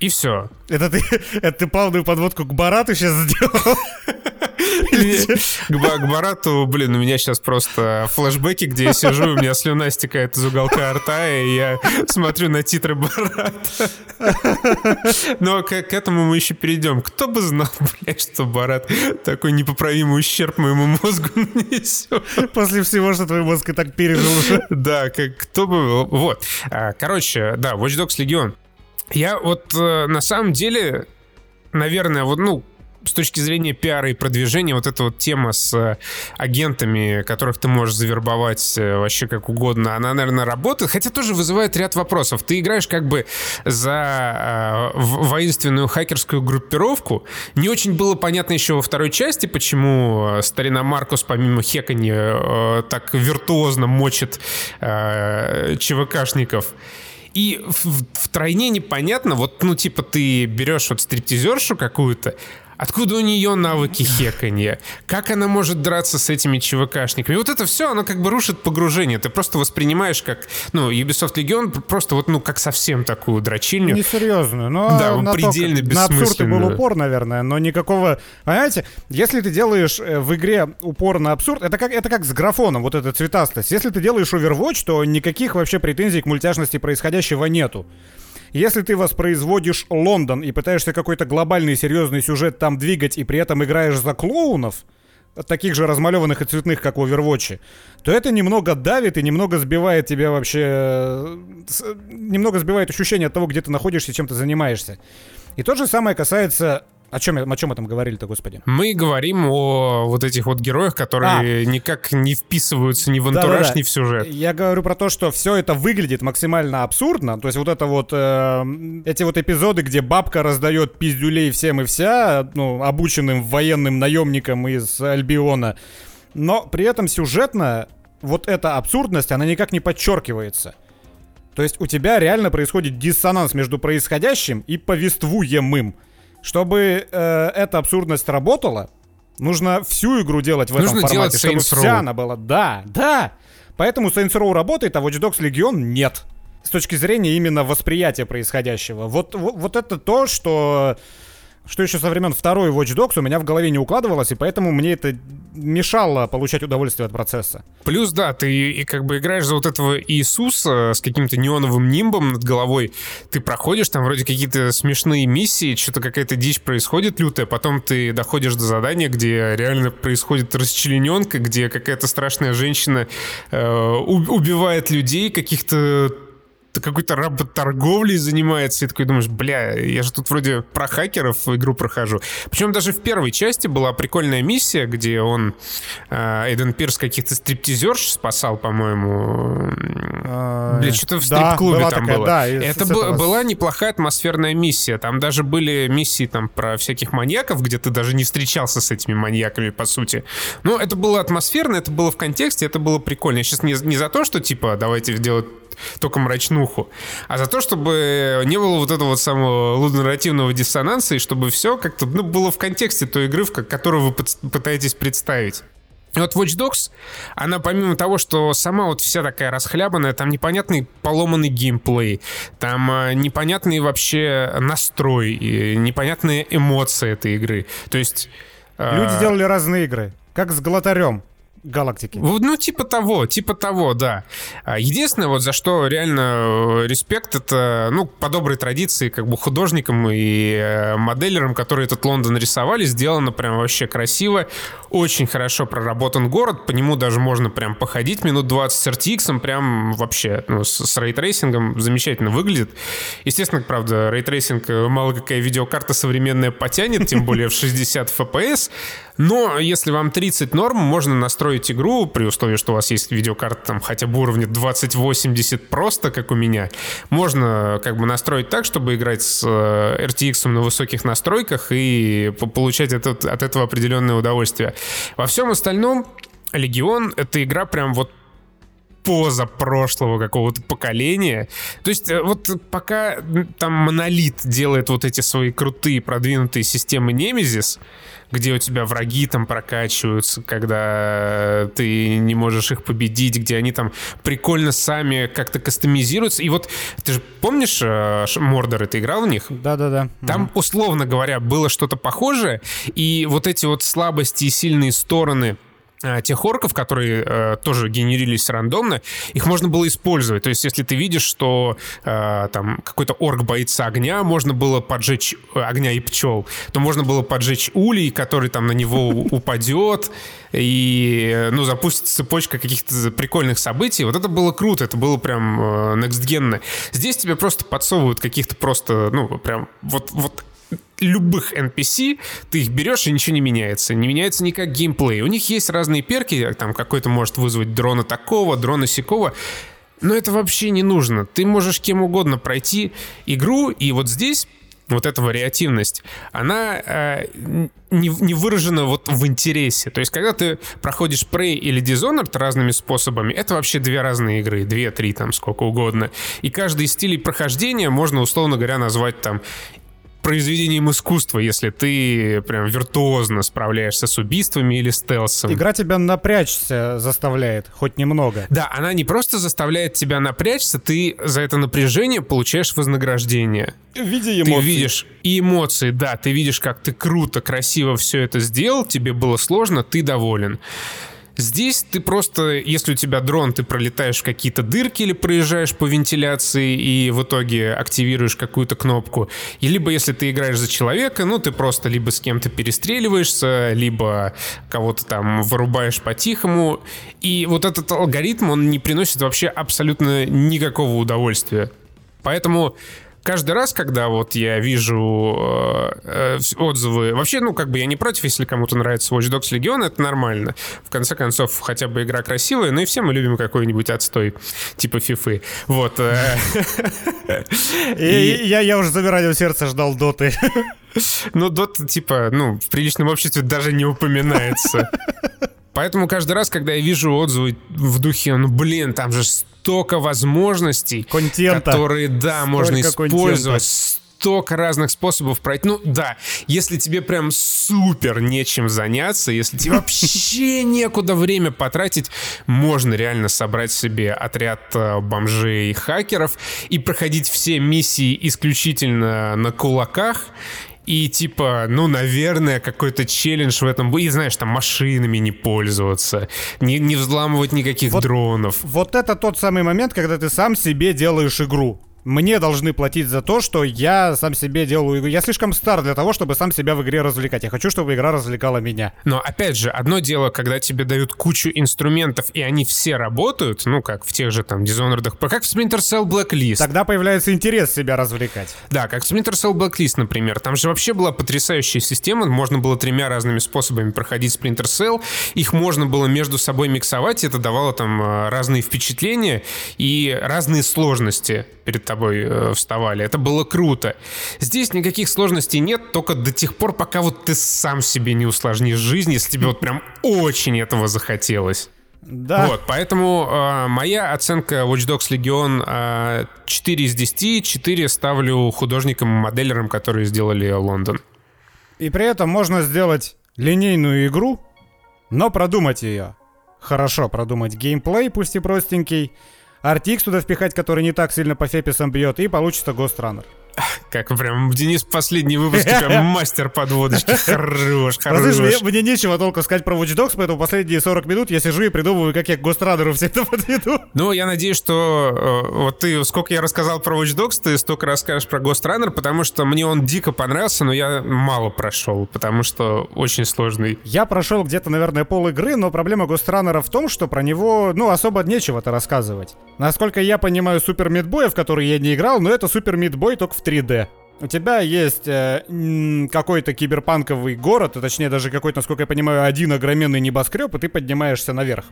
И все. Это ты, это ты плавную подводку к Барату сейчас сделал? К Барату, блин, у меня сейчас просто флешбеки, где я сижу, у меня слюна стекает из уголка рта, и я смотрю на титры Барата. Но к, этому мы еще перейдем. Кто бы знал, блядь, что Барат такой непоправимый ущерб моему мозгу нанесет. После всего, что твой мозг и так пережил уже. Да, как, кто бы... Вот. А, короче, да, Watch Dogs Legion. Я вот э, на самом деле, наверное, вот, ну, с точки зрения пиара и продвижения, вот эта вот тема с э, агентами, которых ты можешь завербовать э, вообще как угодно, она, наверное, работает, хотя тоже вызывает ряд вопросов. Ты играешь как бы за э, воинственную хакерскую группировку. Не очень было понятно еще во второй части, почему э, старина Маркус, помимо хеканья, э, так виртуозно мочит э, ЧВКшников. И втройне непонятно, вот, ну, типа, ты берешь вот стриптизершу какую-то, Откуда у нее навыки хеканья? Как она может драться с этими ЧВКшниками? И вот это все, оно как бы рушит погружение. Ты просто воспринимаешь как, ну, Ubisoft Legion просто вот, ну, как совсем такую дрочильню. Несерьезную, но да, на предельно то, На абсурд был упор, наверное, но никакого... Понимаете, если ты делаешь э, в игре упор на абсурд, это как, это как с графоном, вот эта цветастость. Если ты делаешь Overwatch, то никаких вообще претензий к мультяшности происходящего нету. Если ты воспроизводишь Лондон и пытаешься какой-то глобальный серьезный сюжет там двигать и при этом играешь за клоунов, таких же размалеванных и цветных, как в Overwatch, то это немного давит и немного сбивает тебя вообще... Э, немного сбивает ощущение от того, где ты находишься и чем ты занимаешься. И то же самое касается о чем, о чем мы там говорили-то, господи? Мы говорим о вот этих вот героях, которые а. никак не вписываются ни в антураж, да, да, ни в сюжет. Я говорю про то, что все это выглядит максимально абсурдно. То есть вот это вот, э, эти вот эпизоды, где бабка раздает пиздюлей всем и вся, ну, обученным военным наемникам из Альбиона. Но при этом сюжетно вот эта абсурдность, она никак не подчеркивается. То есть у тебя реально происходит диссонанс между происходящим и повествуемым. Чтобы э, эта абсурдность работала, нужно всю игру делать в нужно этом формате, чтобы Saints вся она была. Да, да. Поэтому Saints Row работает, а Watch Dogs Legion нет. С точки зрения именно восприятия происходящего. Вот, вот, вот это то, что что еще со времен второй Watch Dogs у меня в голове не укладывалось, и поэтому мне это мешало получать удовольствие от процесса. Плюс, да, ты и как бы играешь за вот этого Иисуса с каким-то неоновым нимбом над головой, ты проходишь там вроде какие-то смешные миссии, что-то какая-то дичь происходит лютая, потом ты доходишь до задания, где реально происходит расчлененка, где какая-то страшная женщина э, убивает людей, каких-то какой-то работорговлей занимается, и такой думаешь, бля, я же тут вроде про хакеров игру прохожу. Причем даже в первой части была прикольная миссия, где он, э, Эйден Пирс, каких-то стриптизерш спасал, по-моему. А, бля, что-то в стрип-клубе там было. Это была неплохая атмосферная миссия. Там даже были миссии там про всяких маньяков, где ты даже не встречался с этими маньяками, по сути. Но это было атмосферно, это было в контексте, это было прикольно. Я сейчас не, не за то, что, типа, давайте делать только мрачнуху, а за то, чтобы не было вот этого вот самого лудонарративного диссонанса, и чтобы все как-то ну, было в контексте той игры, в которую вы пытаетесь представить. И вот Watch Dogs, она помимо того, что сама вот вся такая расхлябанная, там непонятный поломанный геймплей, там э, непонятный вообще настрой, непонятные эмоции этой игры. То есть... Люди э... делали разные игры, как с Глотарем галактики. Ну, типа того, типа того, да. А, единственное, вот за что реально э, респект, это, ну, по доброй традиции, как бы художникам и э, моделерам, которые этот Лондон рисовали, сделано прям вообще красиво, очень хорошо проработан город, по нему даже можно прям походить минут 20 с RTX, прям вообще, ну, с, с ray tracing ом замечательно выглядит. Естественно, правда, ray tracing э, мало какая видеокарта современная потянет, тем более в 60 FPS, но если вам 30 норм, можно настроить игру при условии, что у вас есть видеокарта там хотя бы уровня 2080 просто, как у меня. Можно как бы настроить так, чтобы играть с э, RTX на высоких настройках и получать от, от этого определенное удовольствие. Во всем остальном Легион — это игра прям вот поза прошлого какого-то поколения. То есть э, вот пока там Монолит делает вот эти свои крутые продвинутые системы Немезис, где у тебя враги там прокачиваются, когда ты не можешь их победить, где они там прикольно сами как-то кастомизируются. И вот ты же помнишь э, Мордоры, ты играл в них? Да-да-да. Там, условно говоря, было что-то похожее, и вот эти вот слабости и сильные стороны тех орков, которые э, тоже генерились рандомно, их можно было использовать. То есть, если ты видишь, что э, там какой-то орк боится огня, можно было поджечь э, огня и пчел, то можно было поджечь улей, который там на него упадет, и, ну, запустит цепочка каких-то прикольных событий. Вот это было круто, это было прям э, next Здесь тебе просто подсовывают каких-то просто, ну, прям вот, вот любых NPC, ты их берешь и ничего не меняется. Не меняется никак геймплей. У них есть разные перки, там какой-то может вызвать дрона такого, дрона сякого. Но это вообще не нужно. Ты можешь кем угодно пройти игру, и вот здесь вот эта вариативность, она э, не, не выражена вот в интересе. То есть, когда ты проходишь Prey или Dishonored разными способами, это вообще две разные игры, две-три там, сколько угодно. И каждый из стилей прохождения можно, условно говоря, назвать там произведением искусства, если ты прям виртуозно справляешься с убийствами или стелсом. Игра тебя напрячься заставляет, хоть немного. Да, она не просто заставляет тебя напрячься, ты за это напряжение получаешь вознаграждение. В виде эмоций. Ты видишь и эмоции, да, ты видишь, как ты круто, красиво все это сделал, тебе было сложно, ты доволен. Здесь ты просто, если у тебя дрон, ты пролетаешь в какие-то дырки или проезжаешь по вентиляции и в итоге активируешь какую-то кнопку. И либо если ты играешь за человека, ну ты просто либо с кем-то перестреливаешься, либо кого-то там вырубаешь по-тихому. И вот этот алгоритм, он не приносит вообще абсолютно никакого удовольствия. Поэтому каждый раз, когда вот я вижу э, э, отзывы, вообще, ну, как бы я не против, если кому-то нравится Watch Dogs Legion, это нормально. В конце концов, хотя бы игра красивая, ну и все мы любим какой-нибудь отстой, типа фифы. Вот. Э. Я уже замиранием сердца ждал доты. Ну, дот, типа, ну, в приличном обществе даже не упоминается. Поэтому каждый раз, когда я вижу отзывы в духе, ну, блин, там же столько возможностей, Контента. которые, да, Столько можно использовать, контента. столько разных способов пройти. Ну, да, если тебе прям супер нечем заняться, если тебе вообще некуда время потратить, можно реально собрать себе отряд э, бомжей и хакеров и проходить все миссии исключительно на кулаках и типа, ну, наверное, какой-то челлендж в этом будет. И знаешь, там машинами не пользоваться, не, не взламывать никаких вот, дронов. Вот это тот самый момент, когда ты сам себе делаешь игру мне должны платить за то, что я сам себе делаю игру. Я слишком стар для того, чтобы сам себя в игре развлекать. Я хочу, чтобы игра развлекала меня. Но опять же, одно дело, когда тебе дают кучу инструментов, и они все работают, ну, как в тех же там Dishonored, как в Splinter Cell Blacklist. Тогда появляется интерес себя развлекать. Да, как в Splinter Cell Blacklist, например. Там же вообще была потрясающая система. Можно было тремя разными способами проходить Splinter Cell. Их можно было между собой миксовать, это давало там э, разные впечатления и разные сложности перед тобой э, вставали. Это было круто. Здесь никаких сложностей нет, только до тех пор, пока вот ты сам себе не усложнишь жизнь, если тебе вот прям очень этого захотелось. Да. Вот, поэтому э, моя оценка Watch Dogs Legion э, 4 из 10. 4 ставлю художникам и моделерам, которые сделали Лондон. И при этом можно сделать линейную игру, но продумать ее. Хорошо продумать геймплей, пусть и простенький, RTX туда впихать, который не так сильно по феписам бьет, и получится Ghost Runner. Как прям Денис в последней выпуске прям мастер подводочки. Хорош, хорош. Мне, мне нечего толку сказать про Watch Dogs, поэтому последние 40 минут я сижу и придумываю, как я к Гострадеру все это подведу. Ну, я надеюсь, что э, вот ты, сколько я рассказал про Watch Dogs, ты столько расскажешь про Ghost Runner, потому что мне он дико понравился, но я мало прошел, потому что очень сложный. Я прошел где-то, наверное, пол игры, но проблема Ghost Runner в том, что про него, ну, особо нечего-то рассказывать. Насколько я понимаю Супер Мидбоя, в который я не играл, но это Супер Мидбой только в 3D. У тебя есть э, какой-то киберпанковый город, а точнее даже какой-то, насколько я понимаю, один огроменный небоскреб, и ты поднимаешься наверх.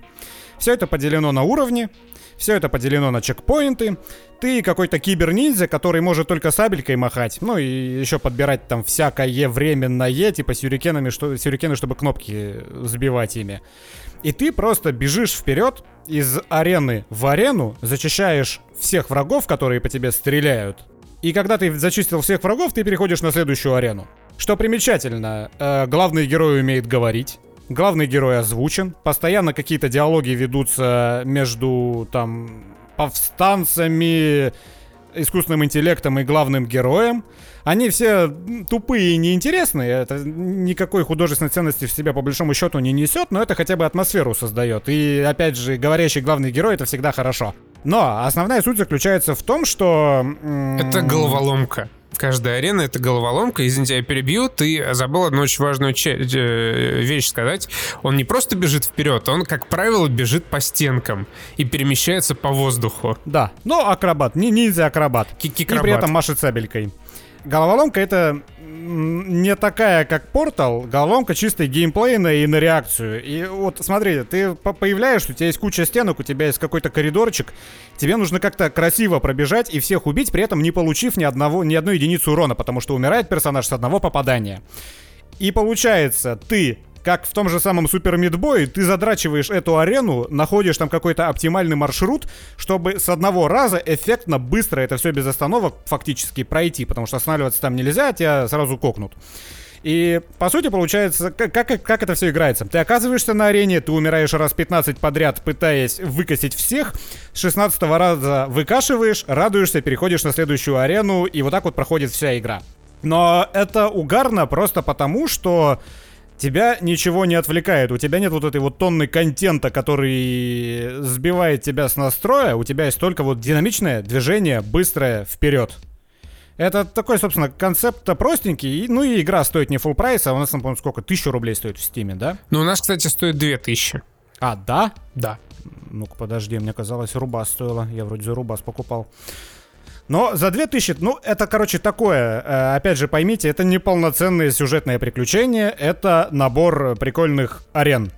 Все это поделено на уровни, все это поделено на чекпоинты. Ты какой-то кибер-ниндзя, который может только сабелькой махать. Ну и еще подбирать там всякое временное, типа сюрикенами, что, сюрикены, чтобы кнопки сбивать ими. И ты просто бежишь вперед из арены в арену, зачищаешь всех врагов, которые по тебе стреляют. И когда ты зачистил всех врагов, ты переходишь на следующую арену. Что примечательно, э, главный герой умеет говорить. Главный герой озвучен. Постоянно какие-то диалоги ведутся между там повстанцами, искусственным интеллектом и главным героем. Они все тупые и неинтересные. Это никакой художественной ценности в себя по большому счету не несет, но это хотя бы атмосферу создает. И опять же, говорящий главный герой это всегда хорошо. Но основная суть заключается в том, что... Это головоломка. Каждая арена — это головоломка. Извините, я перебью. Ты забыл одну очень важную э, вещь сказать. Он не просто бежит вперед, он, как правило, бежит по стенкам и перемещается по воздуху. Да, но акробат, не ниндзя-акробат. И при этом машет сабелькой. Головоломка — это не такая, как Портал, головоломка чисто геймплейная и на реакцию. И вот смотри, ты появляешься, у тебя есть куча стенок, у тебя есть какой-то коридорчик, тебе нужно как-то красиво пробежать и всех убить, при этом не получив ни, одного, ни одной единицы урона, потому что умирает персонаж с одного попадания. И получается, ты как в том же самом Супер Мидбое, ты задрачиваешь эту арену, находишь там какой-то оптимальный маршрут, чтобы с одного раза эффектно, быстро это все без остановок фактически пройти, потому что останавливаться там нельзя, тебя сразу кокнут. И, по сути, получается, как, как, как это все играется? Ты оказываешься на арене, ты умираешь раз 15 подряд, пытаясь выкосить всех, с 16 раза выкашиваешь, радуешься, переходишь на следующую арену, и вот так вот проходит вся игра. Но это угарно просто потому, что тебя ничего не отвлекает, у тебя нет вот этой вот тонны контента, который сбивает тебя с настроя, у тебя есть только вот динамичное движение, быстрое, вперед. Это такой, собственно, концепт простенький, ну и игра стоит не full price, а у нас, по-моему, сколько? Тысячу рублей стоит в стиме, да? Ну, у нас, кстати, стоит две тысячи. А, да? Да. Ну-ка, подожди, мне казалось, рубас стоила. Я вроде за рубас покупал. Но за 2000, ну, это, короче, такое, э, опять же, поймите, это не полноценное сюжетное приключение, это набор прикольных арен.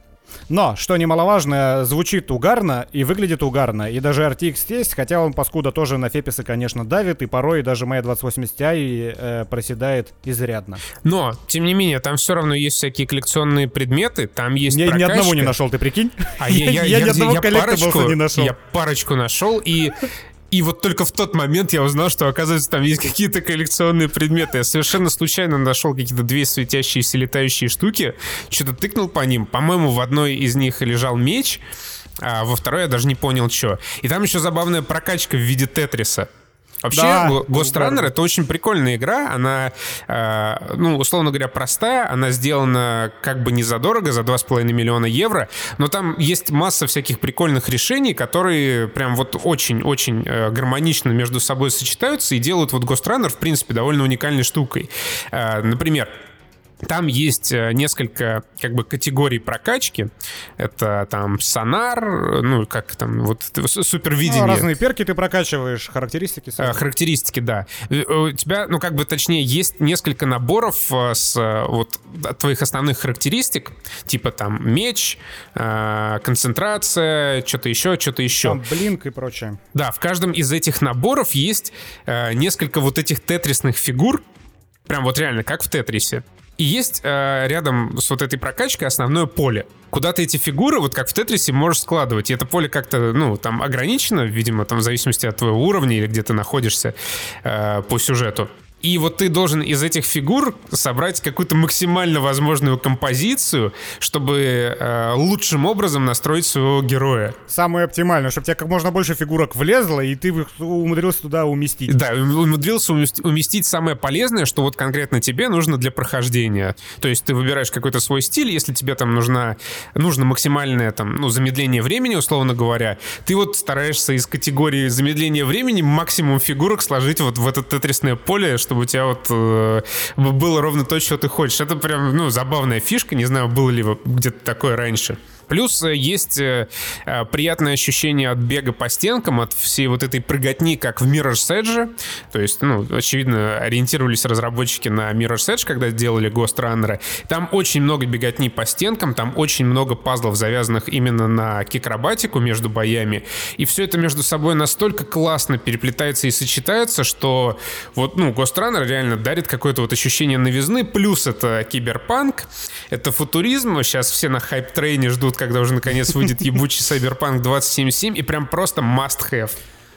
Но, что немаловажно, звучит угарно и выглядит угарно. И даже RTX есть, хотя он, паскуда, тоже на феписы, конечно, давит, и порой даже моя 2080 Ti э, проседает изрядно. Но, тем не менее, там все равно есть всякие коллекционные предметы, там есть Я ни одного не нашел, ты прикинь? А я, я, я, я, ни одного я, парочку, не нашел. Я парочку нашел, и и вот только в тот момент я узнал, что, оказывается, там есть какие-то коллекционные предметы. Я совершенно случайно нашел какие-то две светящиеся летающие штуки, что-то тыкнул по ним. По-моему, в одной из них лежал меч, а во второй я даже не понял, что. И там еще забавная прокачка в виде Тетриса. Вообще, да, Ghost Runner это очень прикольная игра. Она, э, ну, условно говоря, простая. Она сделана как бы не задорого, за 2,5 миллиона евро. Но там есть масса всяких прикольных решений, которые прям вот очень-очень э, гармонично между собой сочетаются и делают вот Ghost Runner, в принципе, довольно уникальной штукой. Э, например, там есть э, несколько как бы категорий прокачки. Это там сонар, ну как там вот супервидение. Ну, разные перки ты прокачиваешь, характеристики. Сами. Характеристики, да. Э, у тебя, ну как бы точнее, есть несколько наборов э, с вот твоих основных характеристик, типа там меч, концентрация, что-то еще, что-то еще. Там блинк и прочее. Да, в каждом из этих наборов есть несколько вот этих тетрисных фигур, Прям вот реально, как в Тетрисе. И есть э, рядом с вот этой прокачкой основное поле. Куда ты эти фигуры, вот как в Тетрисе, можешь складывать. И это поле как-то, ну, там ограничено, видимо, там в зависимости от твоего уровня или где ты находишься э, по сюжету. И вот ты должен из этих фигур собрать какую-то максимально возможную композицию, чтобы э, лучшим образом настроить своего героя. Самое оптимальное, чтобы тебе как можно больше фигурок влезло, и ты умудрился туда уместить. Да, умудрился уместить самое полезное, что вот конкретно тебе нужно для прохождения. То есть ты выбираешь какой-то свой стиль, если тебе там нужна, нужно максимальное там, ну, замедление времени, условно говоря, ты вот стараешься из категории замедления времени максимум фигурок сложить вот в это тетрисное поле, чтобы у тебя вот э, было ровно то, что ты хочешь. Это прям, ну, забавная фишка. Не знаю, было ли где-то такое раньше. Плюс э, есть э, э, приятное ощущение от бега по стенкам, от всей вот этой прыготни, как в Mirror's Edge. То есть, ну, очевидно, ориентировались разработчики на Mirror's Edge, когда делали Ghost Runner. Там очень много беготни по стенкам, там очень много пазлов, завязанных именно на кикробатику между боями. И все это между собой настолько классно переплетается и сочетается, что вот, ну, Ghost Runner реально дарит какое-то вот ощущение новизны. Плюс это киберпанк, это футуризм. Сейчас все на хайп-трейне ждут, когда уже наконец выйдет ебучий Cyberpunk 2077, и прям просто must-have.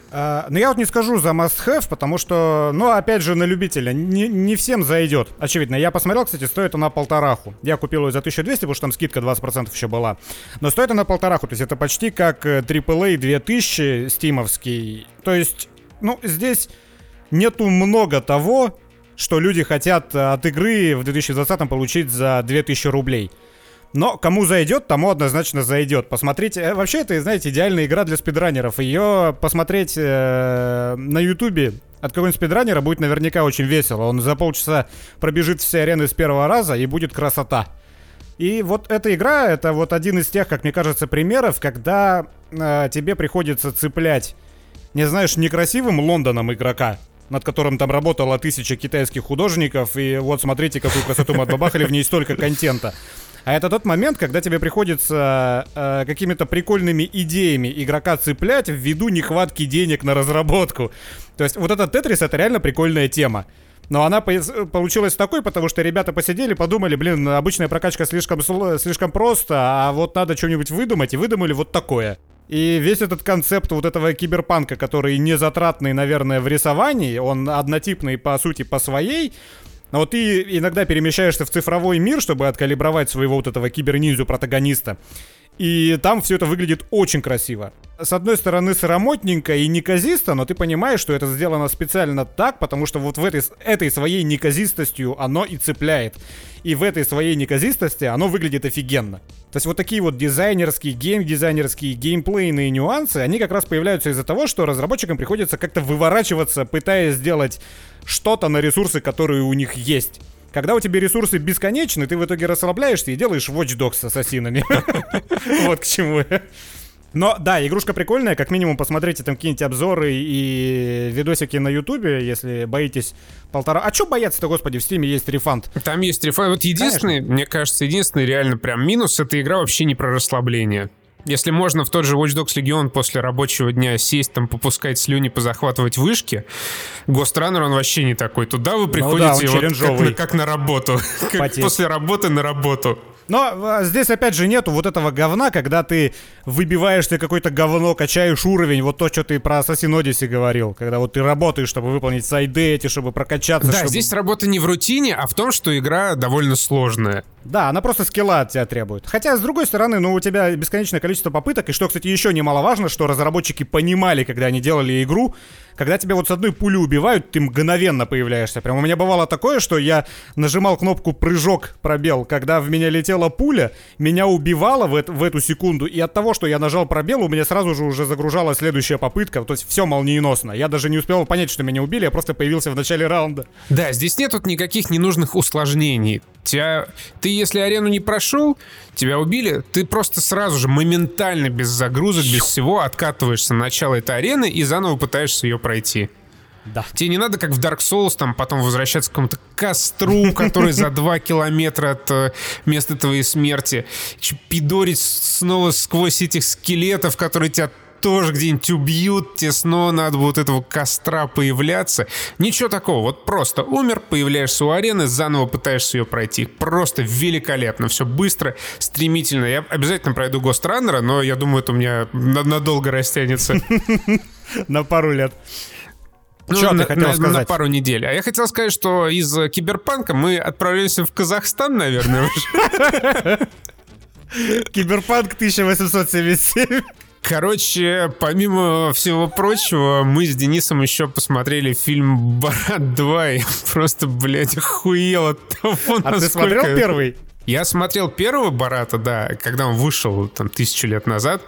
Uh, ну, я вот не скажу за must-have, потому что, ну, опять же, на любителя. Не, не всем зайдет. Очевидно. Я посмотрел, кстати, стоит она полтораху. Я купил ее за 1200, потому что там скидка 20% еще была. Но стоит она полтораху. То есть это почти как AAA 2000 стимовский. То есть, ну, здесь нету много того, что люди хотят от игры в 2020 получить за 2000 рублей. Но кому зайдет, тому однозначно зайдет. Посмотрите, э, вообще это, знаете, идеальная игра для спидранеров. Ее посмотреть э, на ютубе от какого-нибудь спидранера будет наверняка очень весело. Он за полчаса пробежит все арены с первого раза и будет красота. И вот эта игра, это вот один из тех, как мне кажется, примеров, когда э, тебе приходится цеплять, не знаешь, некрасивым Лондоном игрока, над которым там работало тысяча китайских художников, и вот смотрите, какую красоту мы отбабахали, в ней столько контента. А это тот момент, когда тебе приходится э, какими-то прикольными идеями игрока цеплять ввиду нехватки денег на разработку. То есть вот этот Тетрис это реально прикольная тема. Но она получилась такой, потому что ребята посидели, подумали, блин, обычная прокачка слишком, слишком просто, а вот надо что-нибудь выдумать, и выдумали вот такое. И весь этот концепт вот этого киберпанка, который не затратный, наверное, в рисовании, он однотипный по сути по своей, но вот ты иногда перемещаешься в цифровой мир, чтобы откалибровать своего вот этого киберниндзю протагониста. И там все это выглядит очень красиво. С одной стороны, срамотненько и неказисто, но ты понимаешь, что это сделано специально так, потому что вот в этой, этой своей неказистостью оно и цепляет. И в этой своей неказистости оно выглядит офигенно. То есть вот такие вот дизайнерские, гейм-дизайнерские, геймплейные нюансы, они как раз появляются из-за того, что разработчикам приходится как-то выворачиваться, пытаясь сделать что-то на ресурсы, которые у них есть. Когда у тебя ресурсы бесконечны, ты в итоге расслабляешься и делаешь Watch Dogs с ассасинами. Вот к чему но да, игрушка прикольная, как минимум посмотрите там какие-нибудь обзоры и видосики на ютубе, если боитесь полтора... А что бояться-то, господи, в стиме есть рефанд. Там есть рефанд. Вот единственный, Конечно. мне кажется, единственный реально прям минус, эта игра вообще не про расслабление. Если можно в тот же Watch Dogs Legion после рабочего дня сесть, там, попускать слюни, позахватывать вышки, Ghost Runner, он вообще не такой. Туда вы приходите ну да, вот как, на, как на работу. как после работы на работу. Но а, здесь, опять же, нету вот этого говна, когда ты выбиваешься какой-то говно, качаешь уровень, вот то, что ты про Assassin's Odyssey говорил, когда вот ты работаешь, чтобы выполнить сайды эти, чтобы прокачаться. Да, чтобы... здесь работа не в рутине, а в том, что игра довольно сложная. Да, она просто скилла от тебя требует. Хотя, с другой стороны, ну, у тебя бесконечное количество попыток, и что, кстати, еще немаловажно, что разработчики понимали, когда они делали игру, когда тебя вот с одной пули убивают, ты мгновенно появляешься. Прям у меня бывало такое, что я нажимал кнопку прыжок, пробел, когда в меня летела пуля, меня убивало в, в эту секунду, и от того, что я нажал пробел, у меня сразу же уже загружалась следующая попытка, то есть все молниеносно. Я даже не успел понять, что меня убили, я просто появился в начале раунда. Да, здесь нет тут никаких ненужных усложнений. Тебя, ты если арену не прошел, тебя убили, ты просто сразу же моментально без загрузок, без всего откатываешься на начало этой арены и заново пытаешься ее пройти. Да. Тебе не надо, как в Dark Souls, там потом возвращаться к какому-то костру, который за два километра от э, места твоей смерти. Пидорить снова сквозь этих скелетов, которые тебя тоже где-нибудь убьют, тебе снова надо вот этого костра появляться. Ничего такого, вот просто умер, появляешься у арены, заново пытаешься ее пройти. Просто великолепно, все быстро, стремительно. Я обязательно пройду Runner, но я думаю, это у меня надолго растянется. На пару лет. Ну, Что ты хотел на, сказать? На пару недель. А я хотел сказать, что из Киберпанка мы отправляемся в Казахстан, наверное, уже. Киберпанк 1877. Короче, помимо всего прочего, мы с Денисом еще посмотрели фильм «Барат 2», и просто, блядь, охуел от того, А насколько... ты смотрел первый? Я смотрел первого «Барата», да, когда он вышел там тысячу лет назад.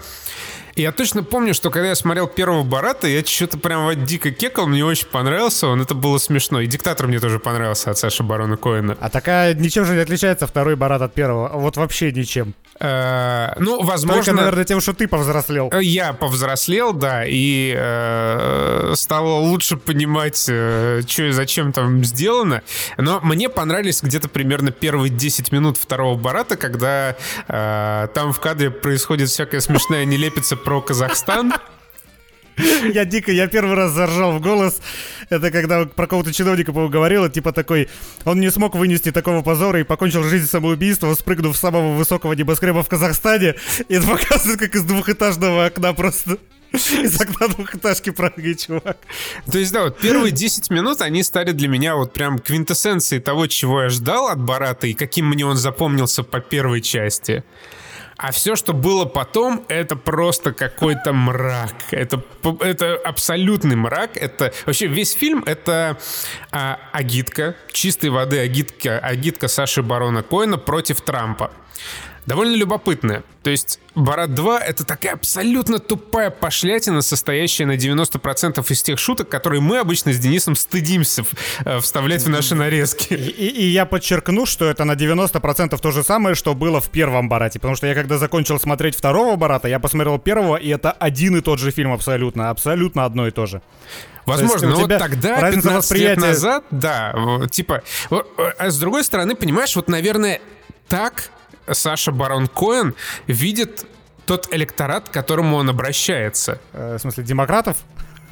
Я точно помню, что когда я смотрел первого Барата, я что-то прям вот дико кекал, мне очень понравился он, это было смешно. И Диктатор мне тоже понравился от Саши Барона Коэна. А такая ничем же не отличается второй Барат от первого, вот вообще ничем. Э, ну, возможно... Только, наверное, тем, что ты повзрослел. Э, я повзрослел, да, и э, стало лучше понимать, э, что и зачем там сделано. Но мне понравились где-то примерно первые 10 минут второго Барата, когда э, там в кадре происходит всякая смешная нелепица про Казахстан. Я дико, я первый раз заржал в голос. Это когда про кого-то чиновника говорил, типа такой, он не смог вынести такого позора и покончил жизнь самоубийством, спрыгнув с самого высокого небоскреба в Казахстане. И это показывает, как из двухэтажного окна просто из окна двухэтажки прыгает чувак. То есть, да, вот первые 10 минут, они стали для меня вот прям квинтэссенцией того, чего я ждал от Барата и каким мне он запомнился по первой части. А все, что было потом, это просто какой-то мрак. Это, это абсолютный мрак. Это вообще весь фильм это а, агитка, чистой воды агитка, агитка Саши Барона Коина против Трампа довольно любопытная. То есть «Барат 2» — это такая абсолютно тупая пошлятина, состоящая на 90% из тех шуток, которые мы обычно с Денисом стыдимся э, вставлять в наши нарезки. И, и, и я подчеркну, что это на 90% то же самое, что было в первом «Барате», потому что я когда закончил смотреть второго «Барата», я посмотрел первого, и это один и тот же фильм абсолютно, абсолютно одно и то же. Возможно, но вот тогда, 15 восприятия... лет назад, да, типа... А с другой стороны, понимаешь, вот, наверное, так Саша Барон Коэн видит тот электорат, к которому он обращается. Э, в смысле, демократов?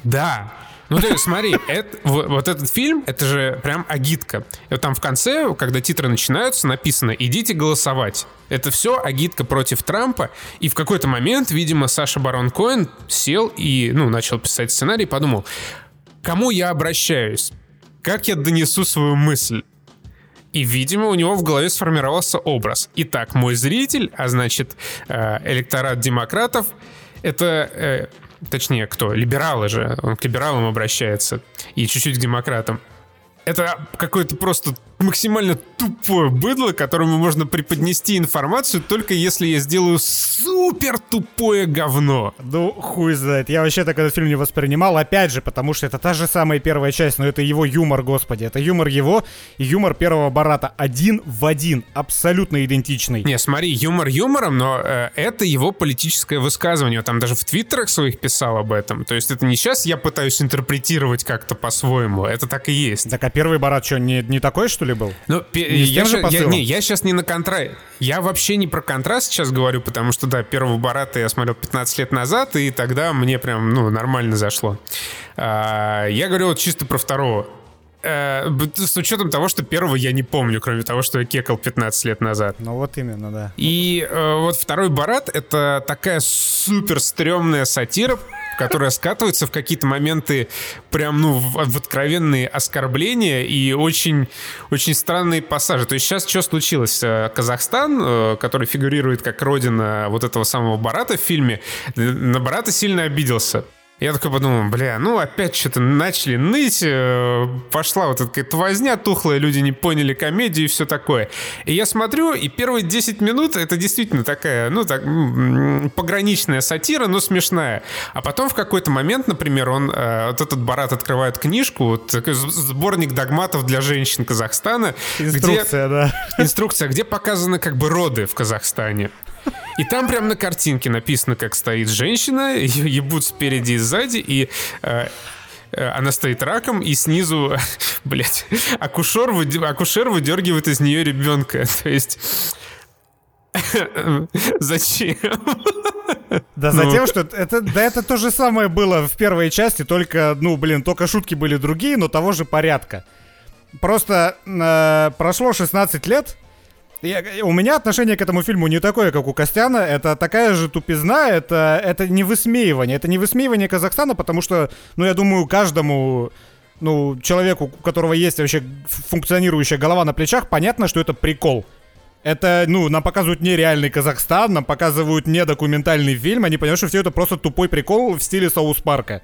Да. Ну, есть, смотри, это, вот, этот фильм, это же прям агитка. И вот там в конце, когда титры начинаются, написано «Идите голосовать». Это все агитка против Трампа. И в какой-то момент, видимо, Саша Барон Коэн сел и, ну, начал писать сценарий, подумал, кому я обращаюсь? Как я донесу свою мысль? И, видимо, у него в голове сформировался образ. Итак, мой зритель, а значит, э, электорат демократов, это э, точнее, кто? Либералы же. Он к либералам обращается. И чуть-чуть к демократам. Это какой-то просто максимально тупое быдло, которому можно преподнести информацию, только если я сделаю супер тупое говно. Ну, хуй знает. Я вообще так этот фильм не воспринимал, опять же, потому что это та же самая первая часть, но это его юмор, господи. Это юмор его и юмор первого Барата. Один в один, абсолютно идентичный. Не, смотри, юмор юмором, но э, это его политическое высказывание. Там даже в твиттерах своих писал об этом. То есть это не сейчас я пытаюсь интерпретировать как-то по-своему, это так и есть. Так а первый Барат что, не, не такой, что ли, был? Ну, я, я, я, не, я сейчас не на контраст. Я вообще не про контраст сейчас говорю, потому что, да, первого Барата я смотрел 15 лет назад, и тогда мне прям, ну, нормально зашло. А, я говорю вот чисто про второго. А, с учетом того, что первого я не помню, кроме того, что я кекал 15 лет назад. Ну вот именно, да. И а, вот второй Барат — это такая супер стрёмная сатира, которая скатывается в какие-то моменты прям, ну, в, откровенные оскорбления и очень, очень странные пассажи. То есть сейчас что случилось? Э, Казахстан, э, который фигурирует как родина вот этого самого Барата в фильме, на Барата сильно обиделся. Я такой подумал, бля, ну опять что-то начали ныть, э, пошла вот эта какая-то возня тухлая, люди не поняли комедию и все такое. И я смотрю, и первые 10 минут это действительно такая, ну так, пограничная сатира, но смешная. А потом в какой-то момент, например, он, э, вот этот Барат открывает книжку, вот такой сборник догматов для женщин Казахстана. Инструкция, где, да. Инструкция, где показаны как бы роды в Казахстане. И там прям на картинке написано, как стоит женщина, ее ебут спереди и сзади, и э, э она стоит раком, и снизу, блядь, акушер, акушер выдергивает из нее ребенка. То есть... Зачем? Да ну. затем, что это, да это то же самое было в первой части, только, ну, блин, только шутки были другие, но того же порядка. Просто э, прошло 16 лет, я, у меня отношение к этому фильму не такое, как у Костяна. Это такая же тупизна, это, это не высмеивание. Это не высмеивание Казахстана, потому что, ну, я думаю, каждому ну, человеку, у которого есть вообще функционирующая голова на плечах, понятно, что это прикол. Это, ну, нам показывают нереальный Казахстан, нам показывают недокументальный фильм, они понимают, что все это просто тупой прикол в стиле Соус Парка.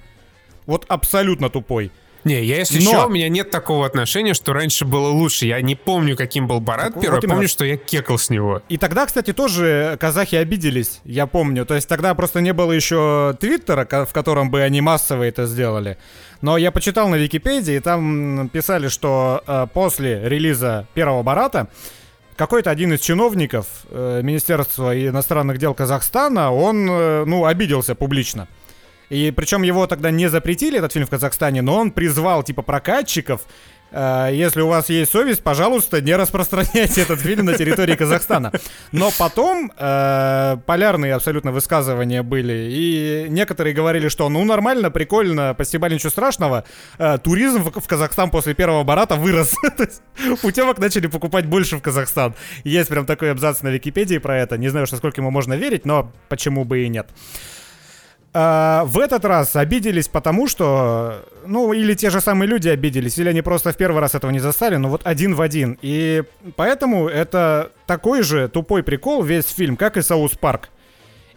Вот абсолютно тупой. Не, я если Но... что, у меня нет такого отношения, что раньше было лучше. Я не помню, каким был Барат так, первый, вот помню, что я кекал с него. И тогда, кстати, тоже казахи обиделись, я помню. То есть тогда просто не было еще Твиттера, в котором бы они массово это сделали. Но я почитал на Википедии, и там писали, что э, после релиза первого Барата какой-то один из чиновников э, Министерства иностранных дел Казахстана, он, э, ну, обиделся публично. И причем его тогда не запретили, этот фильм в Казахстане, но он призвал, типа, прокатчиков Э, если у вас есть совесть, пожалуйста, не распространяйте этот фильм на территории Казахстана. Но потом э, полярные абсолютно высказывания были, и некоторые говорили, что ну нормально, прикольно, постебали ничего страшного. Э, туризм в, в Казахстан после первого барата вырос. Путевок начали покупать больше в Казахстан. Есть прям такой абзац на Википедии про это. Не знаю, насколько ему можно верить, но почему бы и нет. А, в этот раз обиделись потому, что, ну, или те же самые люди обиделись, или они просто в первый раз этого не застали, но вот один в один. И поэтому это такой же тупой прикол весь фильм, как и South Park.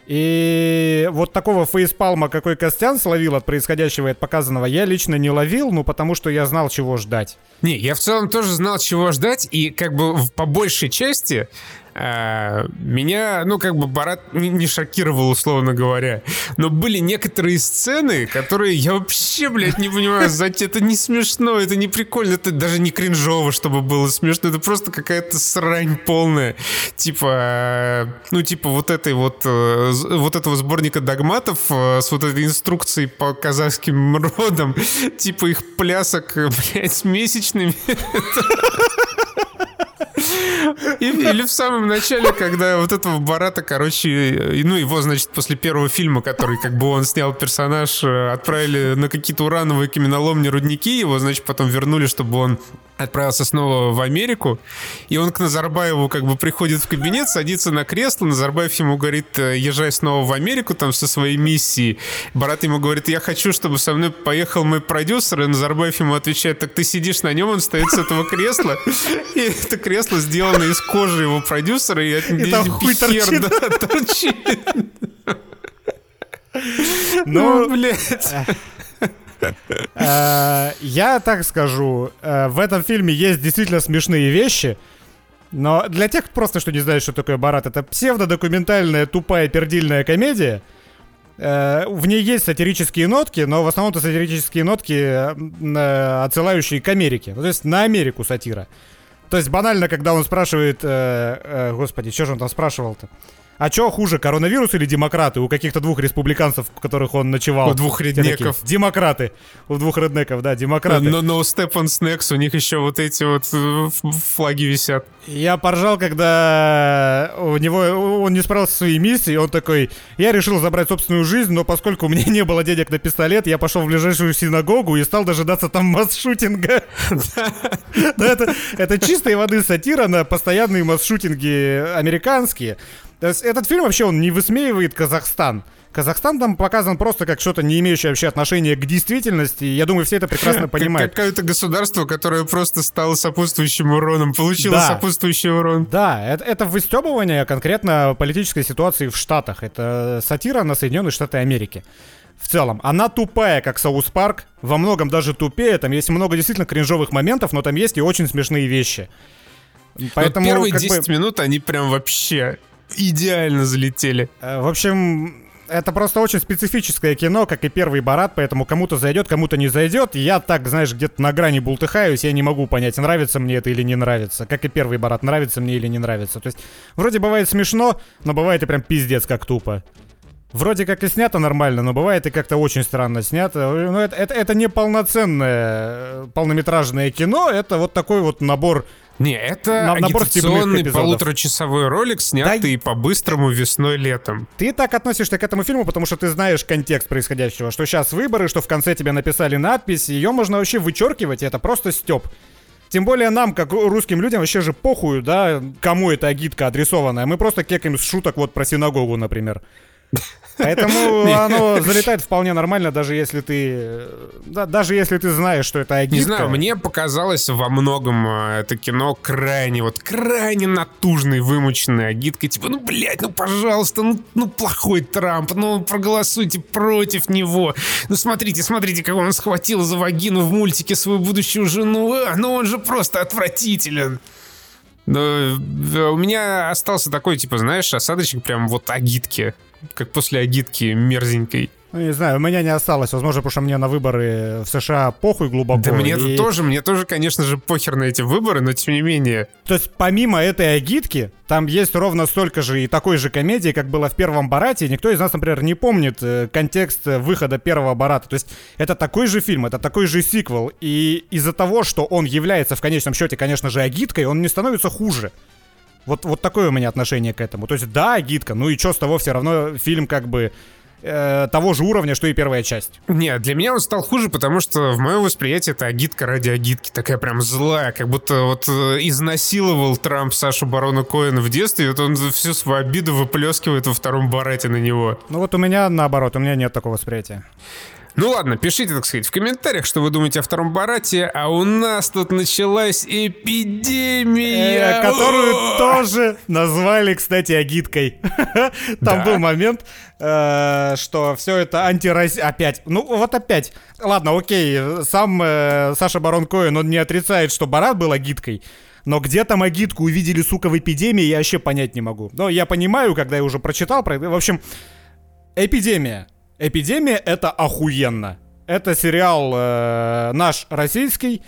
И вот такого фейспалма, какой Костян словил от происходящего и от показанного, я лично не ловил, ну потому что я знал, чего ждать. Не, я в целом тоже знал, чего ждать, и как бы по большей части меня, ну, как бы Барат не, не шокировал, условно говоря. Но были некоторые сцены, которые я вообще, блядь, не понимаю, зачем это не смешно, это не прикольно, это даже не кринжово, чтобы было смешно, это просто какая-то срань полная. Типа, ну, типа вот этой вот, э, вот этого сборника догматов э, с вот этой инструкцией по казахским родам, типа их плясок, блядь, с месячными. Или в самом начале, когда вот этого Барата, короче, ну его, значит, после первого фильма, который как бы он снял персонаж, э, отправили на какие-то урановые каменоломни, рудники, его, значит, потом вернули, чтобы он отправился снова в Америку, и он к Назарбаеву как бы приходит в кабинет, садится на кресло, Назарбаев ему говорит, «Э, езжай снова в Америку там со своей миссией. Барат ему говорит, я хочу, чтобы со мной поехал мой продюсер, и Назарбаев ему отвечает, так ты сидишь на нем, он стоит с этого кресла, и это кресло сделано из кожи его продюсера, и от него хер да, торчит. Ну, блядь. Э, я так скажу, э, в этом фильме есть действительно смешные вещи, но для тех, просто что не знают, что такое Барат, это псевдодокументальная тупая пердильная комедия. Э, в ней есть сатирические нотки, но в основном это сатирические нотки, отсылающие к Америке. Ну, то есть на Америку сатира. То есть банально, когда он спрашивает... господи, что же он там спрашивал-то? А что хуже, коронавирус или демократы? У каких-то двух республиканцев, у которых он ночевал. У двух реднеков. Демократы. У двух реднеков, да, демократы. Но no Step on Snacks, у них еще вот эти вот э, флаги висят. Я поржал, когда у него он не справился со своей миссией, он такой, я решил забрать собственную жизнь, но поскольку у меня не было денег на пистолет, я пошел в ближайшую синагогу и стал дожидаться там масс-шутинга. Это чистой воды сатира на постоянные масс-шутинги американские. То есть этот фильм вообще он не высмеивает Казахстан. Казахстан там показан просто как что-то не имеющее вообще отношения к действительности. Я думаю, все это прекрасно понимают. Какое-то государство, которое просто стало сопутствующим уроном, получило да. сопутствующий урон. Да, это, это выстебывание конкретно политической ситуации в Штатах. Это сатира на Соединенные Штаты Америки. В целом, она тупая, как South Park, во многом даже тупее. Там есть много действительно кринжовых моментов, но там есть и очень смешные вещи. Поэтому, но первые 10 бы... минут они прям вообще идеально залетели. Э, в общем, это просто очень специфическое кино, как и первый Барат, поэтому кому-то зайдет, кому-то не зайдет. Я так, знаешь, где-то на грани бултыхаюсь, я не могу понять, нравится мне это или не нравится. Как и первый Барат, нравится мне или не нравится. То есть, вроде бывает смешно, но бывает и прям пиздец как тупо. Вроде как и снято нормально, но бывает и как-то очень странно снято. Ну, это, это, это не полноценное полнометражное кино, это вот такой вот набор не, это На, агитационный полуторачасовой ролик, снятый да... по-быстрому весной-летом. Ты так относишься к этому фильму, потому что ты знаешь контекст происходящего, что сейчас выборы, что в конце тебе написали надпись, ее можно вообще вычеркивать, и это просто степ. Тем более нам, как русским людям, вообще же похую, да, кому эта агитка адресованная. Мы просто кекаем с шуток вот про синагогу, например. Поэтому оно залетает вполне нормально, даже если ты... Да, даже если ты знаешь, что это агитка. Не знаю, мне показалось во многом а, это кино крайне, вот крайне натужной, вымученной агиткой. Типа, ну, блядь, ну, пожалуйста, ну, ну, плохой Трамп, ну, проголосуйте против него. Ну, смотрите, смотрите, как он схватил за вагину в мультике свою будущую жену. А, ну, он же просто отвратителен. Но у меня остался такой, типа, знаешь, осадочек прям вот агитки. Как после агитки мерзенькой. Ну, не знаю, у меня не осталось. Возможно, потому что мне на выборы в США похуй глубоко. Да мне и... тоже, мне тоже, конечно же, похер на эти выборы, но тем не менее. То есть, помимо этой агитки, там есть ровно столько же и такой же комедии, как было в первом Барате. Никто из нас, например, не помнит э, контекст выхода первого Барата. То есть, это такой же фильм, это такой же сиквел. И из-за того, что он является в конечном счете, конечно же, агиткой, он не становится хуже. Вот, вот такое у меня отношение к этому. То есть, да, агитка, ну и что с того, все равно фильм как бы э, того же уровня, что и первая часть. Нет, для меня он стал хуже, потому что в моем восприятии это агитка ради агитки. Такая прям злая, как будто вот э, изнасиловал Трамп Сашу Барона Коэна в детстве, и вот он всю свою обиду выплескивает во втором барате на него. Ну вот у меня наоборот, у меня нет такого восприятия. Ну ладно, пишите, так сказать, в комментариях, что вы думаете о втором Барате, а у нас тут началась эпидемия. Э, которую тоже назвали, кстати, агиткой. Там был момент, э, что все это антирази... Опять, ну вот опять. Ладно, окей, сам э, Саша Барон Коэн, он не отрицает, что Барат был агиткой. Но где там агитку увидели, сука, в эпидемии, я вообще понять не могу. Но я понимаю, когда я уже прочитал про это. В общем, эпидемия. Эпидемия это охуенно. Это сериал э, наш российский,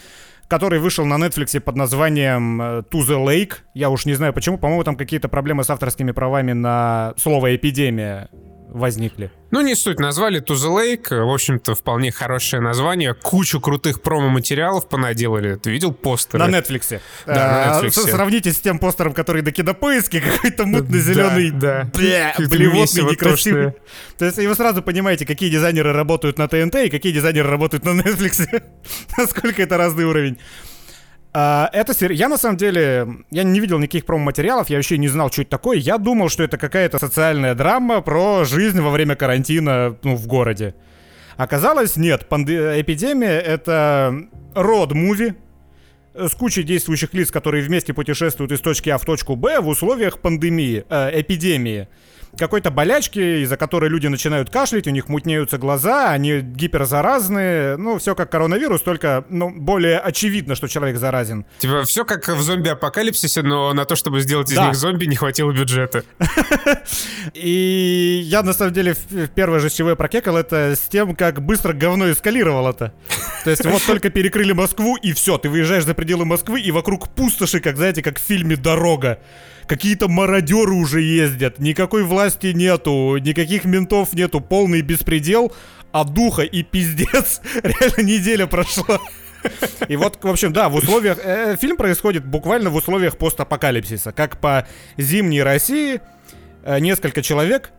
который вышел на Netflix под названием э, To the Lake. Я уж не знаю почему, по-моему, там какие-то проблемы с авторскими правами на слово эпидемия возникли. Ну, не суть, назвали To the Lake, в общем-то, вполне хорошее название, кучу крутых промо-материалов понаделали, ты видел постеры? На Netflix. Да, а, на Netflix. Сравните с тем постером, который до кинопоиски, какой-то мутно-зеленый, да, да. блевотный, некрасивый. То есть и вы сразу понимаете, какие дизайнеры работают на ТНТ и какие дизайнеры работают на Netflix. Насколько это разный уровень. А, это сер... Я на самом деле, я не видел никаких промо-материалов, я вообще не знал, что это такое. Я думал, что это какая-то социальная драма про жизнь во время карантина ну, в городе. Оказалось, нет. Панд... Эпидемия — это род-муви, с кучей действующих лиц, которые вместе путешествуют из точки А в точку Б в условиях пандемии, э, эпидемии какой-то болячки, из-за которой люди начинают кашлять, у них мутнеются глаза, они гиперзаразные. Ну, все как коронавирус, только ну, более очевидно, что человек заразен. Типа все как в зомби-апокалипсисе, но на то, чтобы сделать из да. них зомби, не хватило бюджета. И я, на самом деле, первое же, с чего я прокекал, это с тем, как быстро говно эскалировало это. То есть вот только перекрыли Москву, и все, ты выезжаешь за пределы Москвы, и вокруг пустоши, как, знаете, как в фильме «Дорога» какие-то мародеры уже ездят, никакой власти нету, никаких ментов нету, полный беспредел, а духа и пиздец, реально неделя прошла. И вот, в общем, да, в условиях... Э, фильм происходит буквально в условиях постапокалипсиса. Как по зимней России э, несколько человек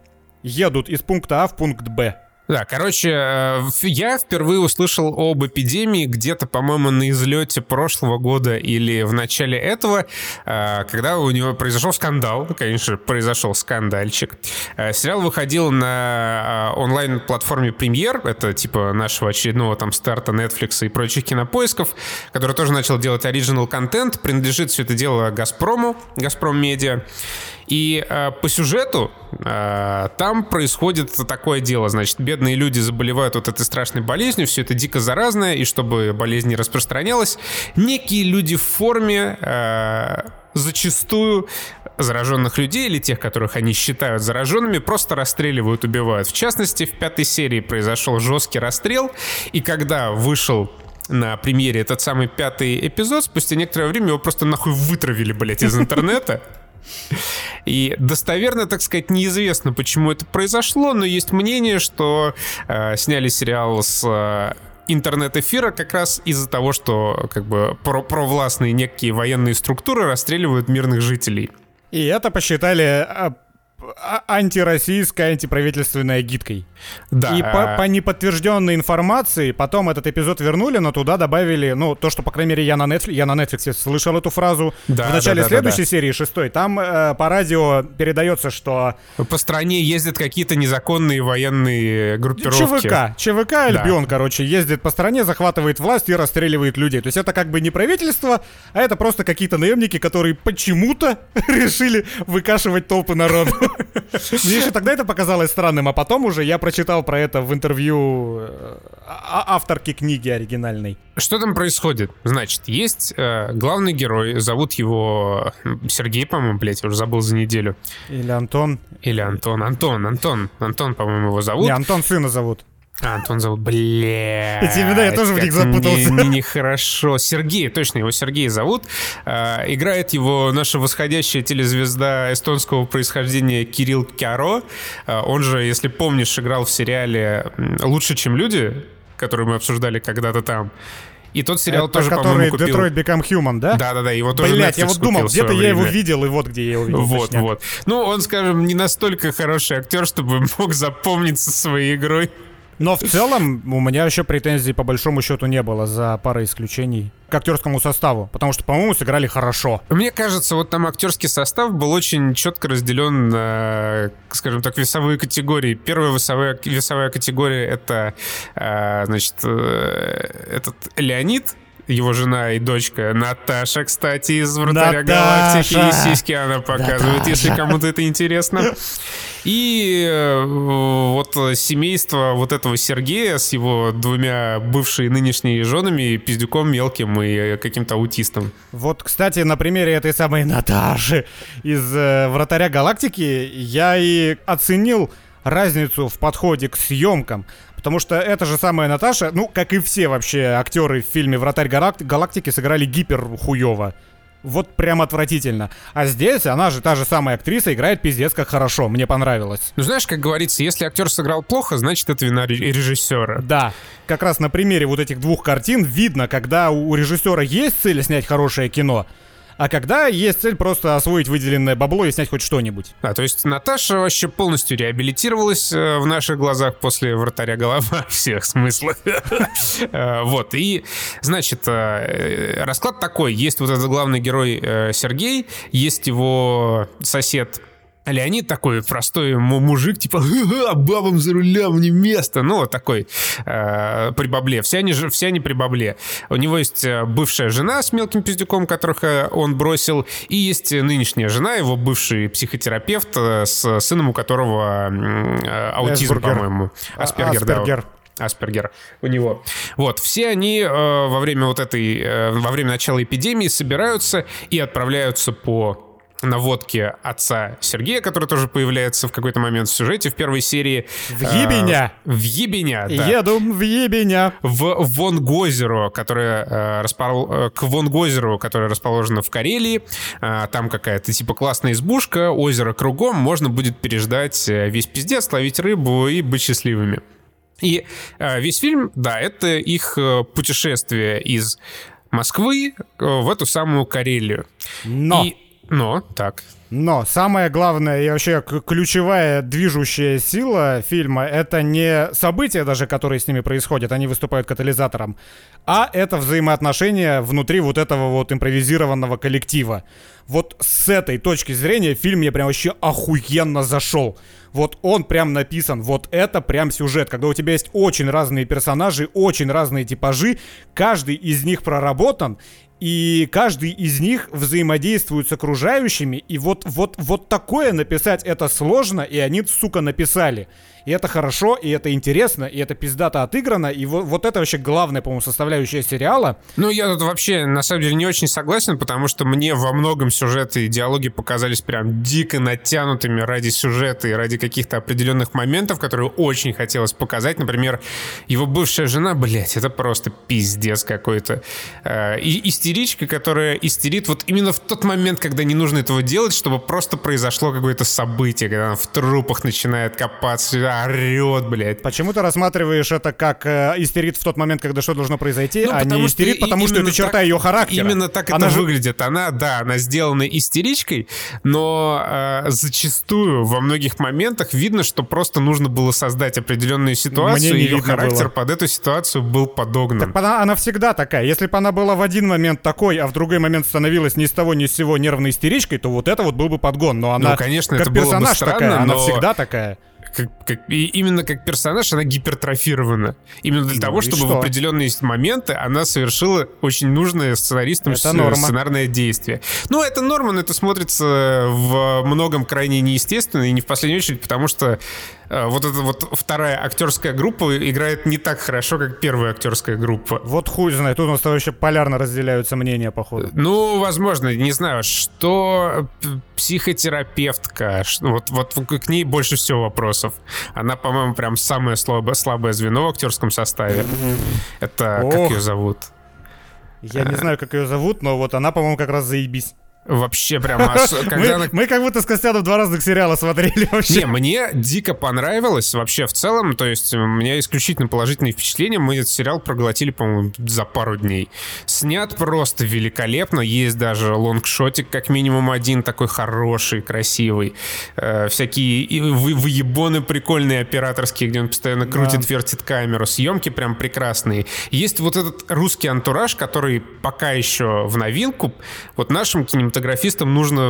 едут из пункта А в пункт Б. Да, короче, э, я впервые услышал об эпидемии где-то, по-моему, на излете прошлого года или в начале этого, э, когда у него произошел скандал. Конечно, произошел скандальчик. Э, сериал выходил на онлайн-платформе Премьер, это типа нашего очередного там старта Netflix и прочих кинопоисков, который тоже начал делать оригинал контент. Принадлежит все это дело Газпрому, Газпром Медиа. И э, по сюжету э, там происходит такое дело. Значит, бедные люди заболевают вот этой страшной болезнью, все это дико заразное, и чтобы болезнь не распространялась, некие люди в форме э, зачастую зараженных людей или тех, которых они считают зараженными, просто расстреливают, убивают. В частности, в пятой серии произошел жесткий расстрел, и когда вышел на премьере этот самый пятый эпизод, спустя некоторое время его просто нахуй вытравили, блядь, из интернета. И достоверно, так сказать, неизвестно, почему это произошло, но есть мнение, что э, сняли сериал с э, интернет-эфира как раз из-за того, что как бы про провластные некие военные структуры расстреливают мирных жителей. И это посчитали а, антироссийской, антиправительственной гидкой. Да. И по, по неподтвержденной информации потом этот эпизод вернули, но туда добавили, ну, то, что, по крайней мере, я на Netflix, я на Netflix слышал эту фразу. Да, в начале да, да, следующей да, да. серии, шестой, там э, по радио передается, что... По стране ездят какие-то незаконные военные группировки. ЧВК. ЧВК Альбион, да. короче, ездит по стране, захватывает власть и расстреливает людей. То есть это как бы не правительство, а это просто какие-то наемники, которые почему-то решили выкашивать толпы народу. Мне еще тогда это показалось странным, а потом уже я прочитал про это в интервью э, а, авторки книги оригинальной. Что там происходит? Значит, есть э, главный герой, зовут его Сергей, по-моему, блядь, я уже забыл за неделю. Или Антон. Или Антон. Антон, Антон. Антон, по-моему, его зовут. Не, Антон сына зовут. А, Антон зовут, бля. Имена я тоже в них запутался. Нехорошо. Не, не Сергей, точно, его Сергей зовут. А, играет его наша восходящая телезвезда эстонского происхождения Кирилл Кяро. А, он же, если помнишь, играл в сериале «Лучше, чем люди», который мы обсуждали когда-то там. И тот сериал Это тоже, по-моему, купил. Detroit Become Human, да? Да-да-да, его тоже Блять, я вот думал, где-то я его видел, и вот где я его видел. Вот, точняк. вот. Ну, он, скажем, не настолько хороший актер, чтобы мог запомниться своей игрой. Но в целом у меня еще претензий по большому счету не было за парой исключений к актерскому составу, потому что, по-моему, сыграли хорошо. Мне кажется, вот там актерский состав был очень четко разделен на, скажем так, весовые категории. Первая весовая, весовая категория это, э, значит, э, этот Леонид, его жена и дочка Наташа, кстати, из «Вратаря Галактики». И сиськи она показывает, Наташа. если кому-то это интересно. И э, вот семейство вот этого Сергея с его двумя бывшими нынешними женами, пиздюком мелким и каким-то аутистом. Вот, кстати, на примере этой самой Наташи из э, «Вратаря Галактики» я и оценил разницу в подходе к съемкам. Потому что эта же самая Наташа, ну, как и все вообще актеры в фильме «Вратарь Галактики», сыграли гипер хуёво. Вот прям отвратительно. А здесь она же, та же самая актриса, играет пиздец как хорошо. Мне понравилось. Ну знаешь, как говорится, если актер сыграл плохо, значит это вина режиссера. Да. Как раз на примере вот этих двух картин видно, когда у режиссера есть цель снять хорошее кино, а когда есть цель просто освоить выделенное бабло и снять хоть что-нибудь. А, то есть Наташа вообще полностью реабилитировалась э, в наших глазах после «Вратаря голова» всех смыслах. Э, вот, и, значит, э, расклад такой. Есть вот этот главный герой Сергей, есть его сосед Леонид такой простой мужик, типа, бабам за рулем не место. Ну, вот такой э, при бабле. Все они, все они при бабле. У него есть э, бывшая жена с мелким пиздюком, которых э, он бросил, и есть нынешняя жена, его бывший психотерапевт, э, с сыном у которого э, аутизм, по-моему. А, Аспергер, Аспергер. да. Аспергер у него. Вот, все они э, во время вот этой, э, во время начала эпидемии собираются и отправляются по наводки отца Сергея, который тоже появляется в какой-то момент в сюжете в первой серии. В Ебеня! Э, в Ебеня, да. Еду в Ебеня. В Вонгозеро, которое э, распол... Э, к Вонгозеру, которое расположено в Карелии. Э, там какая-то типа классная избушка, озеро кругом, можно будет переждать э, весь пиздец, ловить рыбу и быть счастливыми. И э, весь фильм, да, это их э, путешествие из Москвы э, в эту самую Карелию. Но... И но, так. Но самое главное и вообще ключевая движущая сила фильма — это не события даже, которые с ними происходят, они выступают катализатором, а это взаимоотношения внутри вот этого вот импровизированного коллектива. Вот с этой точки зрения фильм мне прям вообще охуенно зашел. Вот он прям написан, вот это прям сюжет, когда у тебя есть очень разные персонажи, очень разные типажи, каждый из них проработан, и каждый из них взаимодействует с окружающими, и вот, вот, вот такое написать это сложно, и они, сука, написали. И это хорошо, и это интересно, и это пиздато отыграно, и вот, вот это вообще главная, по-моему, составляющая сериала. Ну, я тут вообще, на самом деле, не очень согласен, потому что мне во многом сюжеты и диалоги показались прям дико натянутыми ради сюжета и ради каких-то определенных моментов, которые очень хотелось показать. Например, его бывшая жена, блядь, это просто пиздец какой-то. Э, и истеричка, которая истерит вот именно в тот момент, когда не нужно этого делать, чтобы просто произошло какое-то событие, когда она в трупах начинает копаться, орет, блядь. Почему ты рассматриваешь это как э, истерит в тот момент, когда что должно произойти, ну, а не истерит, потому что это черта так, ее характера? Именно так она это же... выглядит. Она, да, она сделано истеричкой, но э, зачастую во многих моментах видно, что просто нужно было создать определенную ситуацию, Мне и ее характер было. под эту ситуацию был подогнан. Так она, она всегда такая. Если бы она была в один момент такой, а в другой момент становилась ни с того ни с сего нервной истеричкой, то вот это вот был бы подгон. Но она, ну, конечно, как это персонаж было бы странно, такая, но... она всегда такая как, как, и именно как персонаж она гипертрофирована. Именно для ну, того, чтобы что? в определенные моменты она совершила очень нужное сценаристам это норма. сценарное действие. Ну, это норма, но это смотрится в многом крайне неестественно, и не в последнюю очередь, потому что вот эта вот вторая актерская группа играет не так хорошо, как первая актерская группа. Вот хуй знает, тут у нас вообще полярно разделяются мнения, походу. Ну, возможно, не знаю, что психотерапевтка, вот, вот к ней больше всего вопросов. Она, по-моему, прям самое слабое, слабое звено в актерском составе. Это Ох. как ее зовут? Я не знаю, как ее зовут, но вот она, по-моему, как раз заебись. Вообще прям когда мы, как будто с Костяном два разных сериала смотрели вообще. Не, мне дико понравилось вообще в целом, то есть у меня исключительно положительные впечатления. Мы этот сериал проглотили, по-моему, за пару дней. Снят просто великолепно, есть даже лонгшотик как минимум один такой хороший, красивый. Э, всякие вы, выебоны прикольные операторские, где он постоянно крутит, да. вертит камеру. Съемки прям прекрасные. Есть вот этот русский антураж, который пока еще в новинку. Вот нашим кинематографистам кинематографистам нужно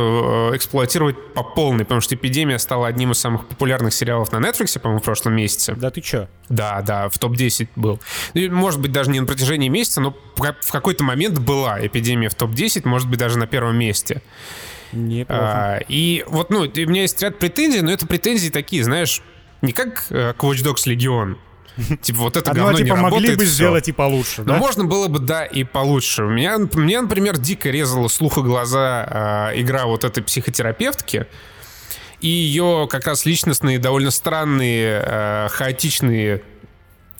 э, эксплуатировать по полной, потому что «Эпидемия» стала одним из самых популярных сериалов на Netflix, по-моему, в прошлом месяце. Да ты чё? Да, да, в топ-10 был. Ну, может быть, даже не на протяжении месяца, но в какой-то момент была «Эпидемия» в топ-10, может быть, даже на первом месте. Неплохо. А, и вот, ну, у меня есть ряд претензий, но это претензии такие, знаешь, не как э, к Watch Dogs Legion, Типа вот это говно типа, не могли бы сделать и получше, да? Ну, можно было бы, да, и получше. У меня, мне, например, дико резала слух и глаза э, игра вот этой психотерапевтки. И ее как раз личностные, довольно странные, э, хаотичные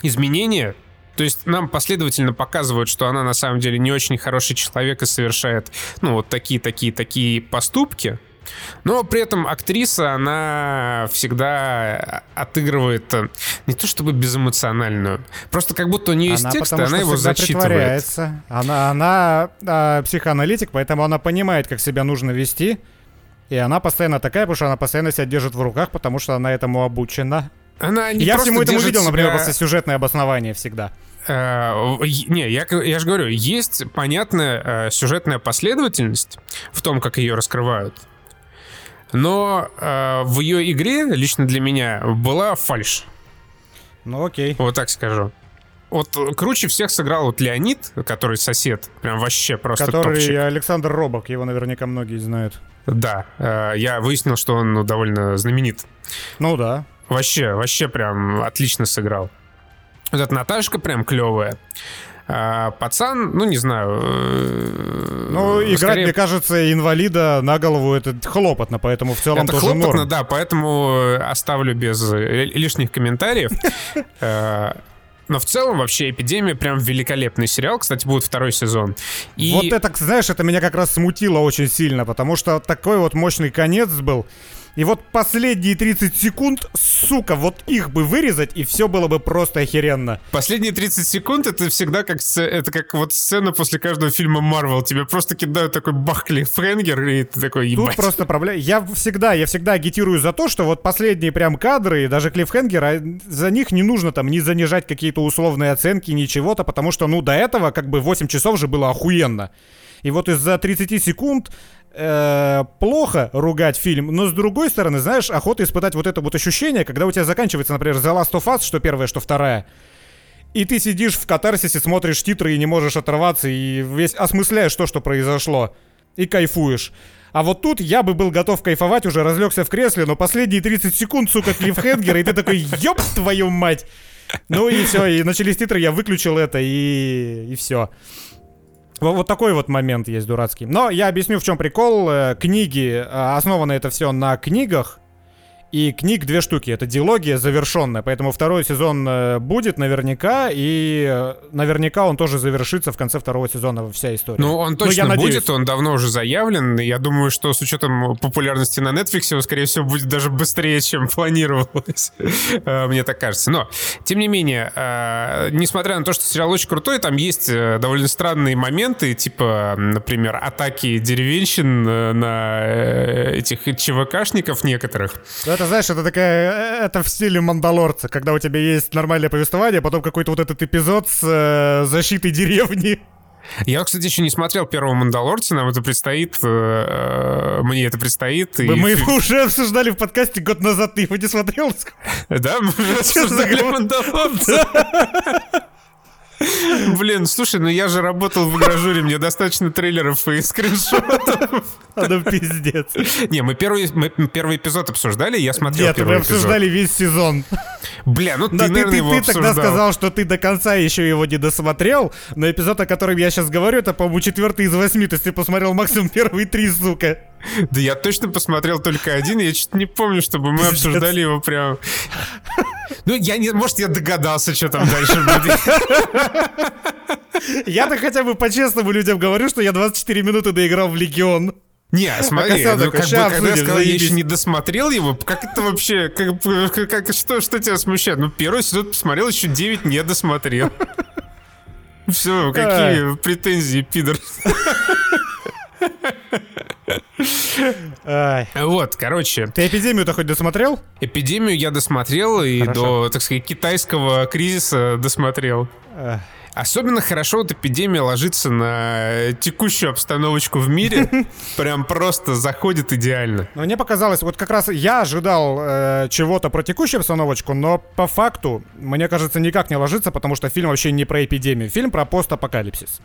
изменения. То есть нам последовательно показывают, что она на самом деле не очень хороший человек и совершает, ну, вот такие-такие-такие поступки. Но при этом актриса, она всегда отыгрывает э, не то чтобы безэмоциональную, просто как будто у нее есть она текст, и она его зачитывает. Она, она а, психоаналитик, поэтому она понимает, как себя нужно вести. И она постоянно такая, потому что она постоянно себя держит в руках, потому что она этому обучена. Она не я всему этому видел, себя... например, просто сюжетное обоснование всегда. Uh, не, я, я же говорю, есть понятная uh, сюжетная последовательность в том, как ее раскрывают. Но э, в ее игре, лично для меня, была фальш. Ну окей. Вот так скажу. Вот круче всех сыграл вот Леонид, который сосед, прям вообще просто Который топчик. Александр Робок, его наверняка многие знают. Да, э, я выяснил, что он ну, довольно знаменит. Ну да. Вообще, вообще прям отлично сыграл. Вот эта Наташка прям клевая. А пацан, ну не знаю. Э, ну, играть, скорее... мне кажется, инвалида на голову это хлопотно, поэтому в целом это тоже хлопотно, норм. да, поэтому оставлю без э, лишних комментариев. Э, но в целом вообще «Эпидемия» прям великолепный сериал. Кстати, будет второй сезон. И... Вот это, знаешь, это меня как раз смутило очень сильно, потому что такой вот мощный конец был. И вот последние 30 секунд, сука, вот их бы вырезать, и все было бы просто охеренно. Последние 30 секунд это всегда как, это как вот сцена после каждого фильма Марвел. Тебе просто кидают такой бахли френгер, и ты такой, ебать. Тут просто проблема. Я всегда, я всегда агитирую за то, что вот последние прям кадры, даже клиффхенгер, а за них не нужно там не занижать какие-то условные оценки, ничего-то, потому что, ну, до этого как бы 8 часов же было охуенно. И вот из-за 30 секунд э, плохо ругать фильм, но с другой стороны, знаешь, охота испытать вот это вот ощущение, когда у тебя заканчивается, например, The Last of Us, что первая, что вторая, и ты сидишь в катарсисе, смотришь титры и не можешь оторваться, и весь осмысляешь то, что произошло, и кайфуешь. А вот тут я бы был готов кайфовать, уже разлегся в кресле, но последние 30 секунд, сука, клиффхенгера, и ты такой, ёб твою мать! Ну и все, и начались титры, я выключил это, и, и все. Вот, такой вот момент есть дурацкий. Но я объясню, в чем прикол. Э, книги, э, основано это все на книгах. И книг две штуки. Это дилогия завершенная, поэтому второй сезон э, будет наверняка, и э, наверняка он тоже завершится в конце второго сезона вся история. Ну, он ну, точно ну, будет, он давно уже заявлен. Я думаю, что с учетом популярности на Netflix, он, скорее всего, будет даже быстрее, чем планировалось. Э, мне так кажется. Но, тем не менее, несмотря на то, что сериал очень крутой, там есть довольно странные моменты, типа, например, атаки деревенщин на этих ЧВКшников некоторых это, знаешь, это такая... Э, это в стиле Мандалорца, когда у тебя есть нормальное повествование, а потом какой-то вот этот эпизод с э, защитой деревни. Я, кстати, еще не смотрел первого Мандалорца, нам это предстоит, э, э мне это предстоит. Мы, и... мы его уже обсуждали в подкасте год назад, ты его не смотрел? Да, мы уже обсуждали Мандалорца. Блин, слушай, ну я же работал в игражуре, мне достаточно трейлеров и скриншотов. Ну пиздец. Не, мы первый, мы первый эпизод обсуждали, я смотрел Нет, первый мы обсуждали эпизод. весь сезон. Бля, ну ты, да, наверное, ты, его ты, ты тогда сказал, что ты до конца еще его не досмотрел, но эпизод, о котором я сейчас говорю, это, по-моему, четвертый из восьми, то есть ты посмотрел максимум первые три, сука. Да я точно посмотрел только один, я чуть не помню, чтобы мы обсуждали его прям... Ну, я не... Может, я догадался, что там дальше будет. Я-то хотя бы по-честному людям говорю, что я 24 минуты доиграл в Легион. Не, смотри, ну, как бы, когда я сказал, я еще не досмотрел его, как это вообще, как, как, что, что тебя смущает? Ну, первый сезон посмотрел, еще 9 не досмотрел. Все, какие претензии, пидор. Вот, короче. Ты эпидемию-то хоть досмотрел? Эпидемию я досмотрел и до, так сказать, китайского кризиса досмотрел. Особенно хорошо вот эпидемия ложится на текущую обстановочку в мире. Прям просто заходит идеально. Но мне показалось, вот как раз я ожидал э, чего-то про текущую обстановочку, но по факту, мне кажется, никак не ложится, потому что фильм вообще не про эпидемию. Фильм про постапокалипсис.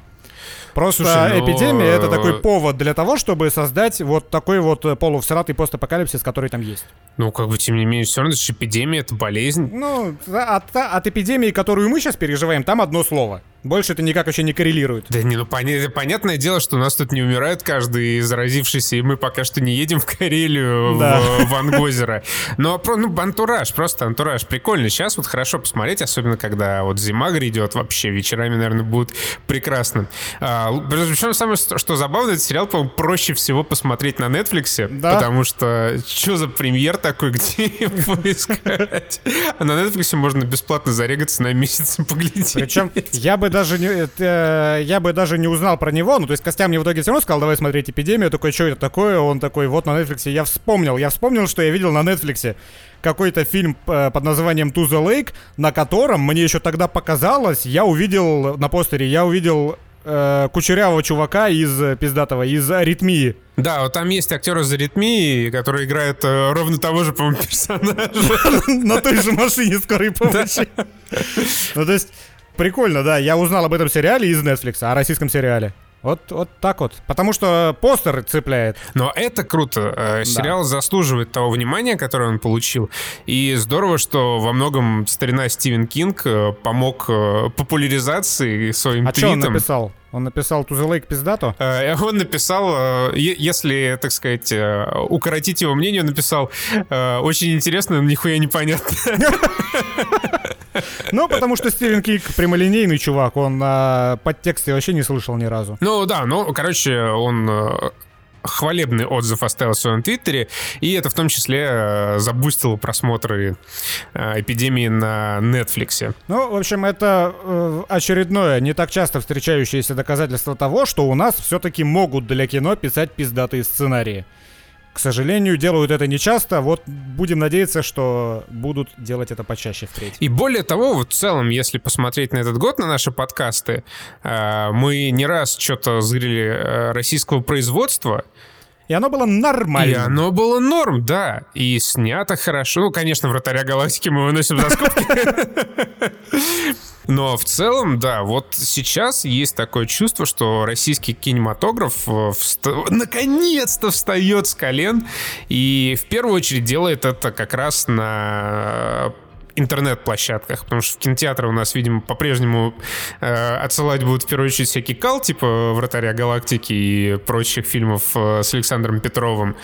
Просто Слушай, ну... эпидемия это такой повод для того, чтобы создать вот такой вот э, полувсратый постапокалипсис, который там есть. Ну, как бы, тем не менее, все равно это же эпидемия, это болезнь. Ну, от, от эпидемии, которую мы сейчас переживаем, там одно слово. Больше это никак вообще не коррелирует. Да не, ну поня- понятное дело, что у нас тут не умирает каждый заразившийся, и мы пока что не едем в Карелию, да. в, в Ангозеро. Но ну, антураж, просто антураж. Прикольно. Сейчас вот хорошо посмотреть, особенно когда вот зима грядет, вообще вечерами, наверное, будет прекрасно. А, причем самое, что забавно, этот сериал, по-моему, проще всего посмотреть на Netflix, да? потому что что за премьер такой, где его искать? А на Netflix можно бесплатно зарегаться на месяц и поглядеть. Причем я бы даже не, это, я бы даже не узнал про него. Ну, то есть Костя мне в итоге все равно сказал, давай смотреть «Эпидемию». такой, что это такое? Он такой, вот на Netflix. Я вспомнил, я вспомнил, что я видел на Netflix какой-то фильм э, под названием «To the Lake», на котором мне еще тогда показалось, я увидел на постере, я увидел э, кучерявого чувака из э, пиздатого, из аритмии. Да, вот там есть актер из аритмии, который играет э, ровно того же, по-моему, персонажа. На той же машине скорой помощи. Ну, то есть, Прикольно, да. Я узнал об этом сериале из Netflix, о российском сериале. Вот, вот так вот. Потому что постер цепляет. Но это круто. Э, сериал да. заслуживает того внимания, которое он получил. И здорово, что во многом старина Стивен Кинг э, помог э, популяризации своим а твитом. А что он написал? Он написал To the Lake пиздато? Он написал, если, так сказать, укоротить его мнение, написал очень интересно, но нихуя непонятно. Ну, потому что Стивен Кинг прямолинейный чувак, он а, подтексте вообще не слышал ни разу. Ну да, ну, короче, он э, хвалебный отзыв оставил в своем твиттере, и это в том числе э, забустило просмотры э, эпидемии на Netflix. Ну, в общем, это очередное, не так часто встречающееся доказательство того, что у нас все-таки могут для кино писать пиздатые сценарии. К сожалению, делают это нечасто. Вот будем надеяться, что будут делать это почаще впредь. И более того, вот в целом, если посмотреть на этот год, на наши подкасты, э, мы не раз что-то зрели э, российского производства, и оно было нормально. И оно было норм, да. И снято хорошо. Ну, конечно, вратаря галактики мы выносим за скобки. Но в целом, да, вот сейчас есть такое чувство, что российский кинематограф э, вста... наконец-то встает с колен и в первую очередь делает это как раз на интернет-площадках, потому что в кинотеатры у нас, видимо, по-прежнему э, отсылать будут в первую очередь всякий кал, типа «Вратаря галактики» и прочих фильмов э, с Александром Петровым.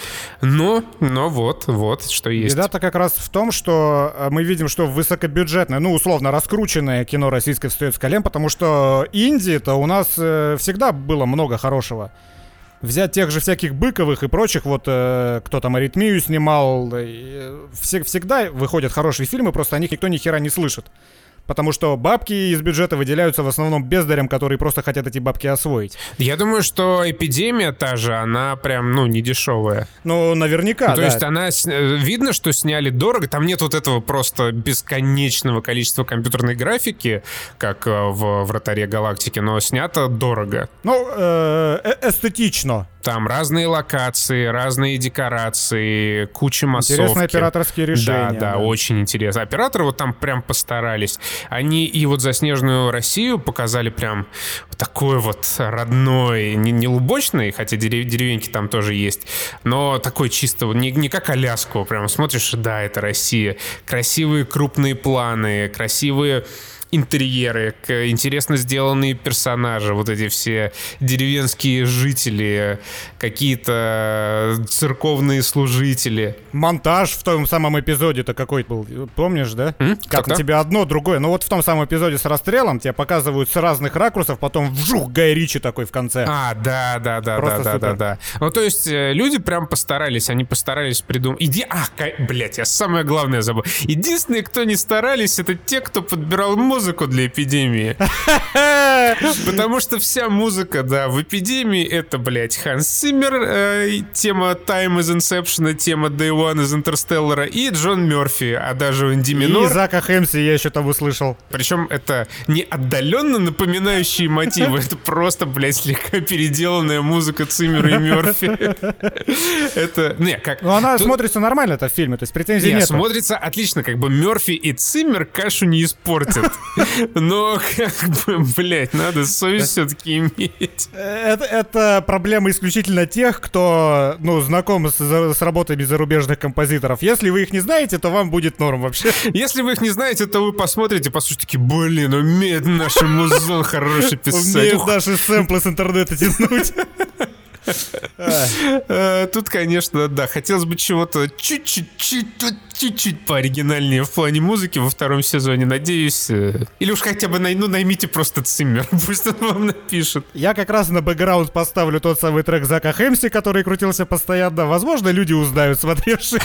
Но, но вот, вот, что есть. Беда-то как раз в том, что э, мы видим, что высокобюджетное, ну, условно, раскрученное кино российское встает с колен, потому что Индии-то у нас э, всегда было много хорошего взять тех же всяких Быковых и прочих, вот э, кто там аритмию снимал, э, все, всегда выходят хорошие фильмы, просто о них никто ни хера не слышит. Потому что бабки из бюджета выделяются в основном бездарям, которые просто хотят эти бабки освоить. Я думаю, что эпидемия та же, она прям, ну, не дешевая. Ну, наверняка, ну, То да. есть она... Э, видно, что сняли дорого. Там нет вот этого просто бесконечного количества компьютерной графики, как э, в «Вратаре галактики», но снято дорого. Ну, э, эстетично. Там разные локации, разные декорации, куча массовки. Интересные операторские решения. Да, да, да, очень интересно. Операторы вот там прям постарались. Они и вот «Заснеженную Россию» показали прям такой вот родной, не, не лубочный, хотя дерев, деревеньки там тоже есть, но такой чисто, не, не как Аляску, прям смотришь, да, это Россия. Красивые крупные планы, красивые интерьеры, интересно сделанные персонажи, вот эти все деревенские жители, какие-то церковные служители. Монтаж в том самом эпизоде-то какой был, помнишь, да? М? Как на тебя одно, другое. Ну вот в том самом эпизоде с расстрелом тебя показывают с разных ракурсов, потом вжух Гай Ричи такой в конце. А, да, да, да, Просто да, да, да, да. Ну то есть э, люди прям постарались, они постарались придумать. Иди, а, блядь, я самое главное забыл. Единственные, кто не старались, это те, кто подбирал музыку музыку для эпидемии. Потому что вся музыка, да, в эпидемии это, блядь, Ханс Симмер, э, тема Time из Inception, тема Day One из Интерстеллара и Джон Мерфи, а даже Инди Минор. И Зака Хэмси я еще там услышал. Причем это не отдаленно напоминающие мотивы, это просто, блядь, слегка переделанная музыка Циммера и Мерфи. Это, не, как... Ну, она смотрится нормально, это в фильме, то есть претензий нет. смотрится отлично, как бы Мерфи и Циммер кашу не испортят. Но, как бы, блядь, надо совесть все-таки иметь. Это, это проблема исключительно тех, кто, ну, знаком с, с работами зарубежных композиторов. Если вы их не знаете, то вам будет норм вообще. Если вы их не знаете, то вы посмотрите, послушайте, такие, блин, умеет наш музон хороший писать. Умеет наши сэмплы с интернета тянуть. Э, тут, конечно, да, хотелось бы чего-то чуть-чуть, чуть-чуть пооригинальнее в плане музыки во втором сезоне, надеюсь. Э, или уж хотя бы ну, наймите просто Циммер, пусть он вам напишет. Я как раз на бэкграунд поставлю тот самый трек Зака Хэмси, который крутился постоянно. Возможно, люди узнают, смотревшие.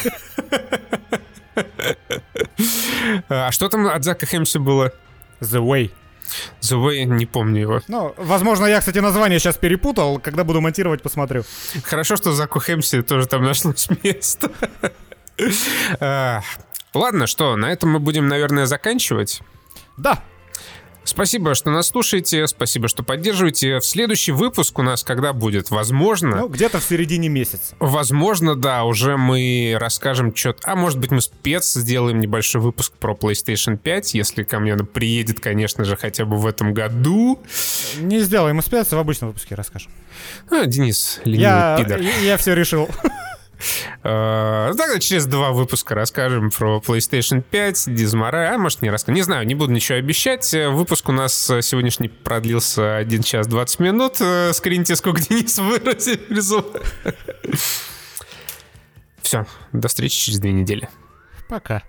А что там от Зака Хэмси было? The Way. The Way, не помню его. Ну, возможно, я, кстати, название сейчас перепутал. Когда буду монтировать, посмотрю. Хорошо, что Заку Хэмси тоже там нашлось место. А, ладно, что, на этом мы будем, наверное, заканчивать. Да, Спасибо, что нас слушаете, спасибо, что поддерживаете. В следующий выпуск у нас когда будет? Возможно... Ну, где-то в середине месяца. Возможно, да, уже мы расскажем что-то... А может быть, мы спец сделаем небольшой выпуск про PlayStation 5, если ко мне она приедет, конечно же, хотя бы в этом году. Не сделаем мы спец, в обычном выпуске расскажем. А, Денис, ленивый я, пидор. Я, я все решил. Э, тогда через два выпуска расскажем про PlayStation 5, Дизмара, а может не расскажем. Не знаю, не буду ничего обещать. Выпуск у нас сегодняшний продлился 1 час 20 минут. Э, скриньте, сколько Денис выразил. Все, до встречи через две недели. Пока.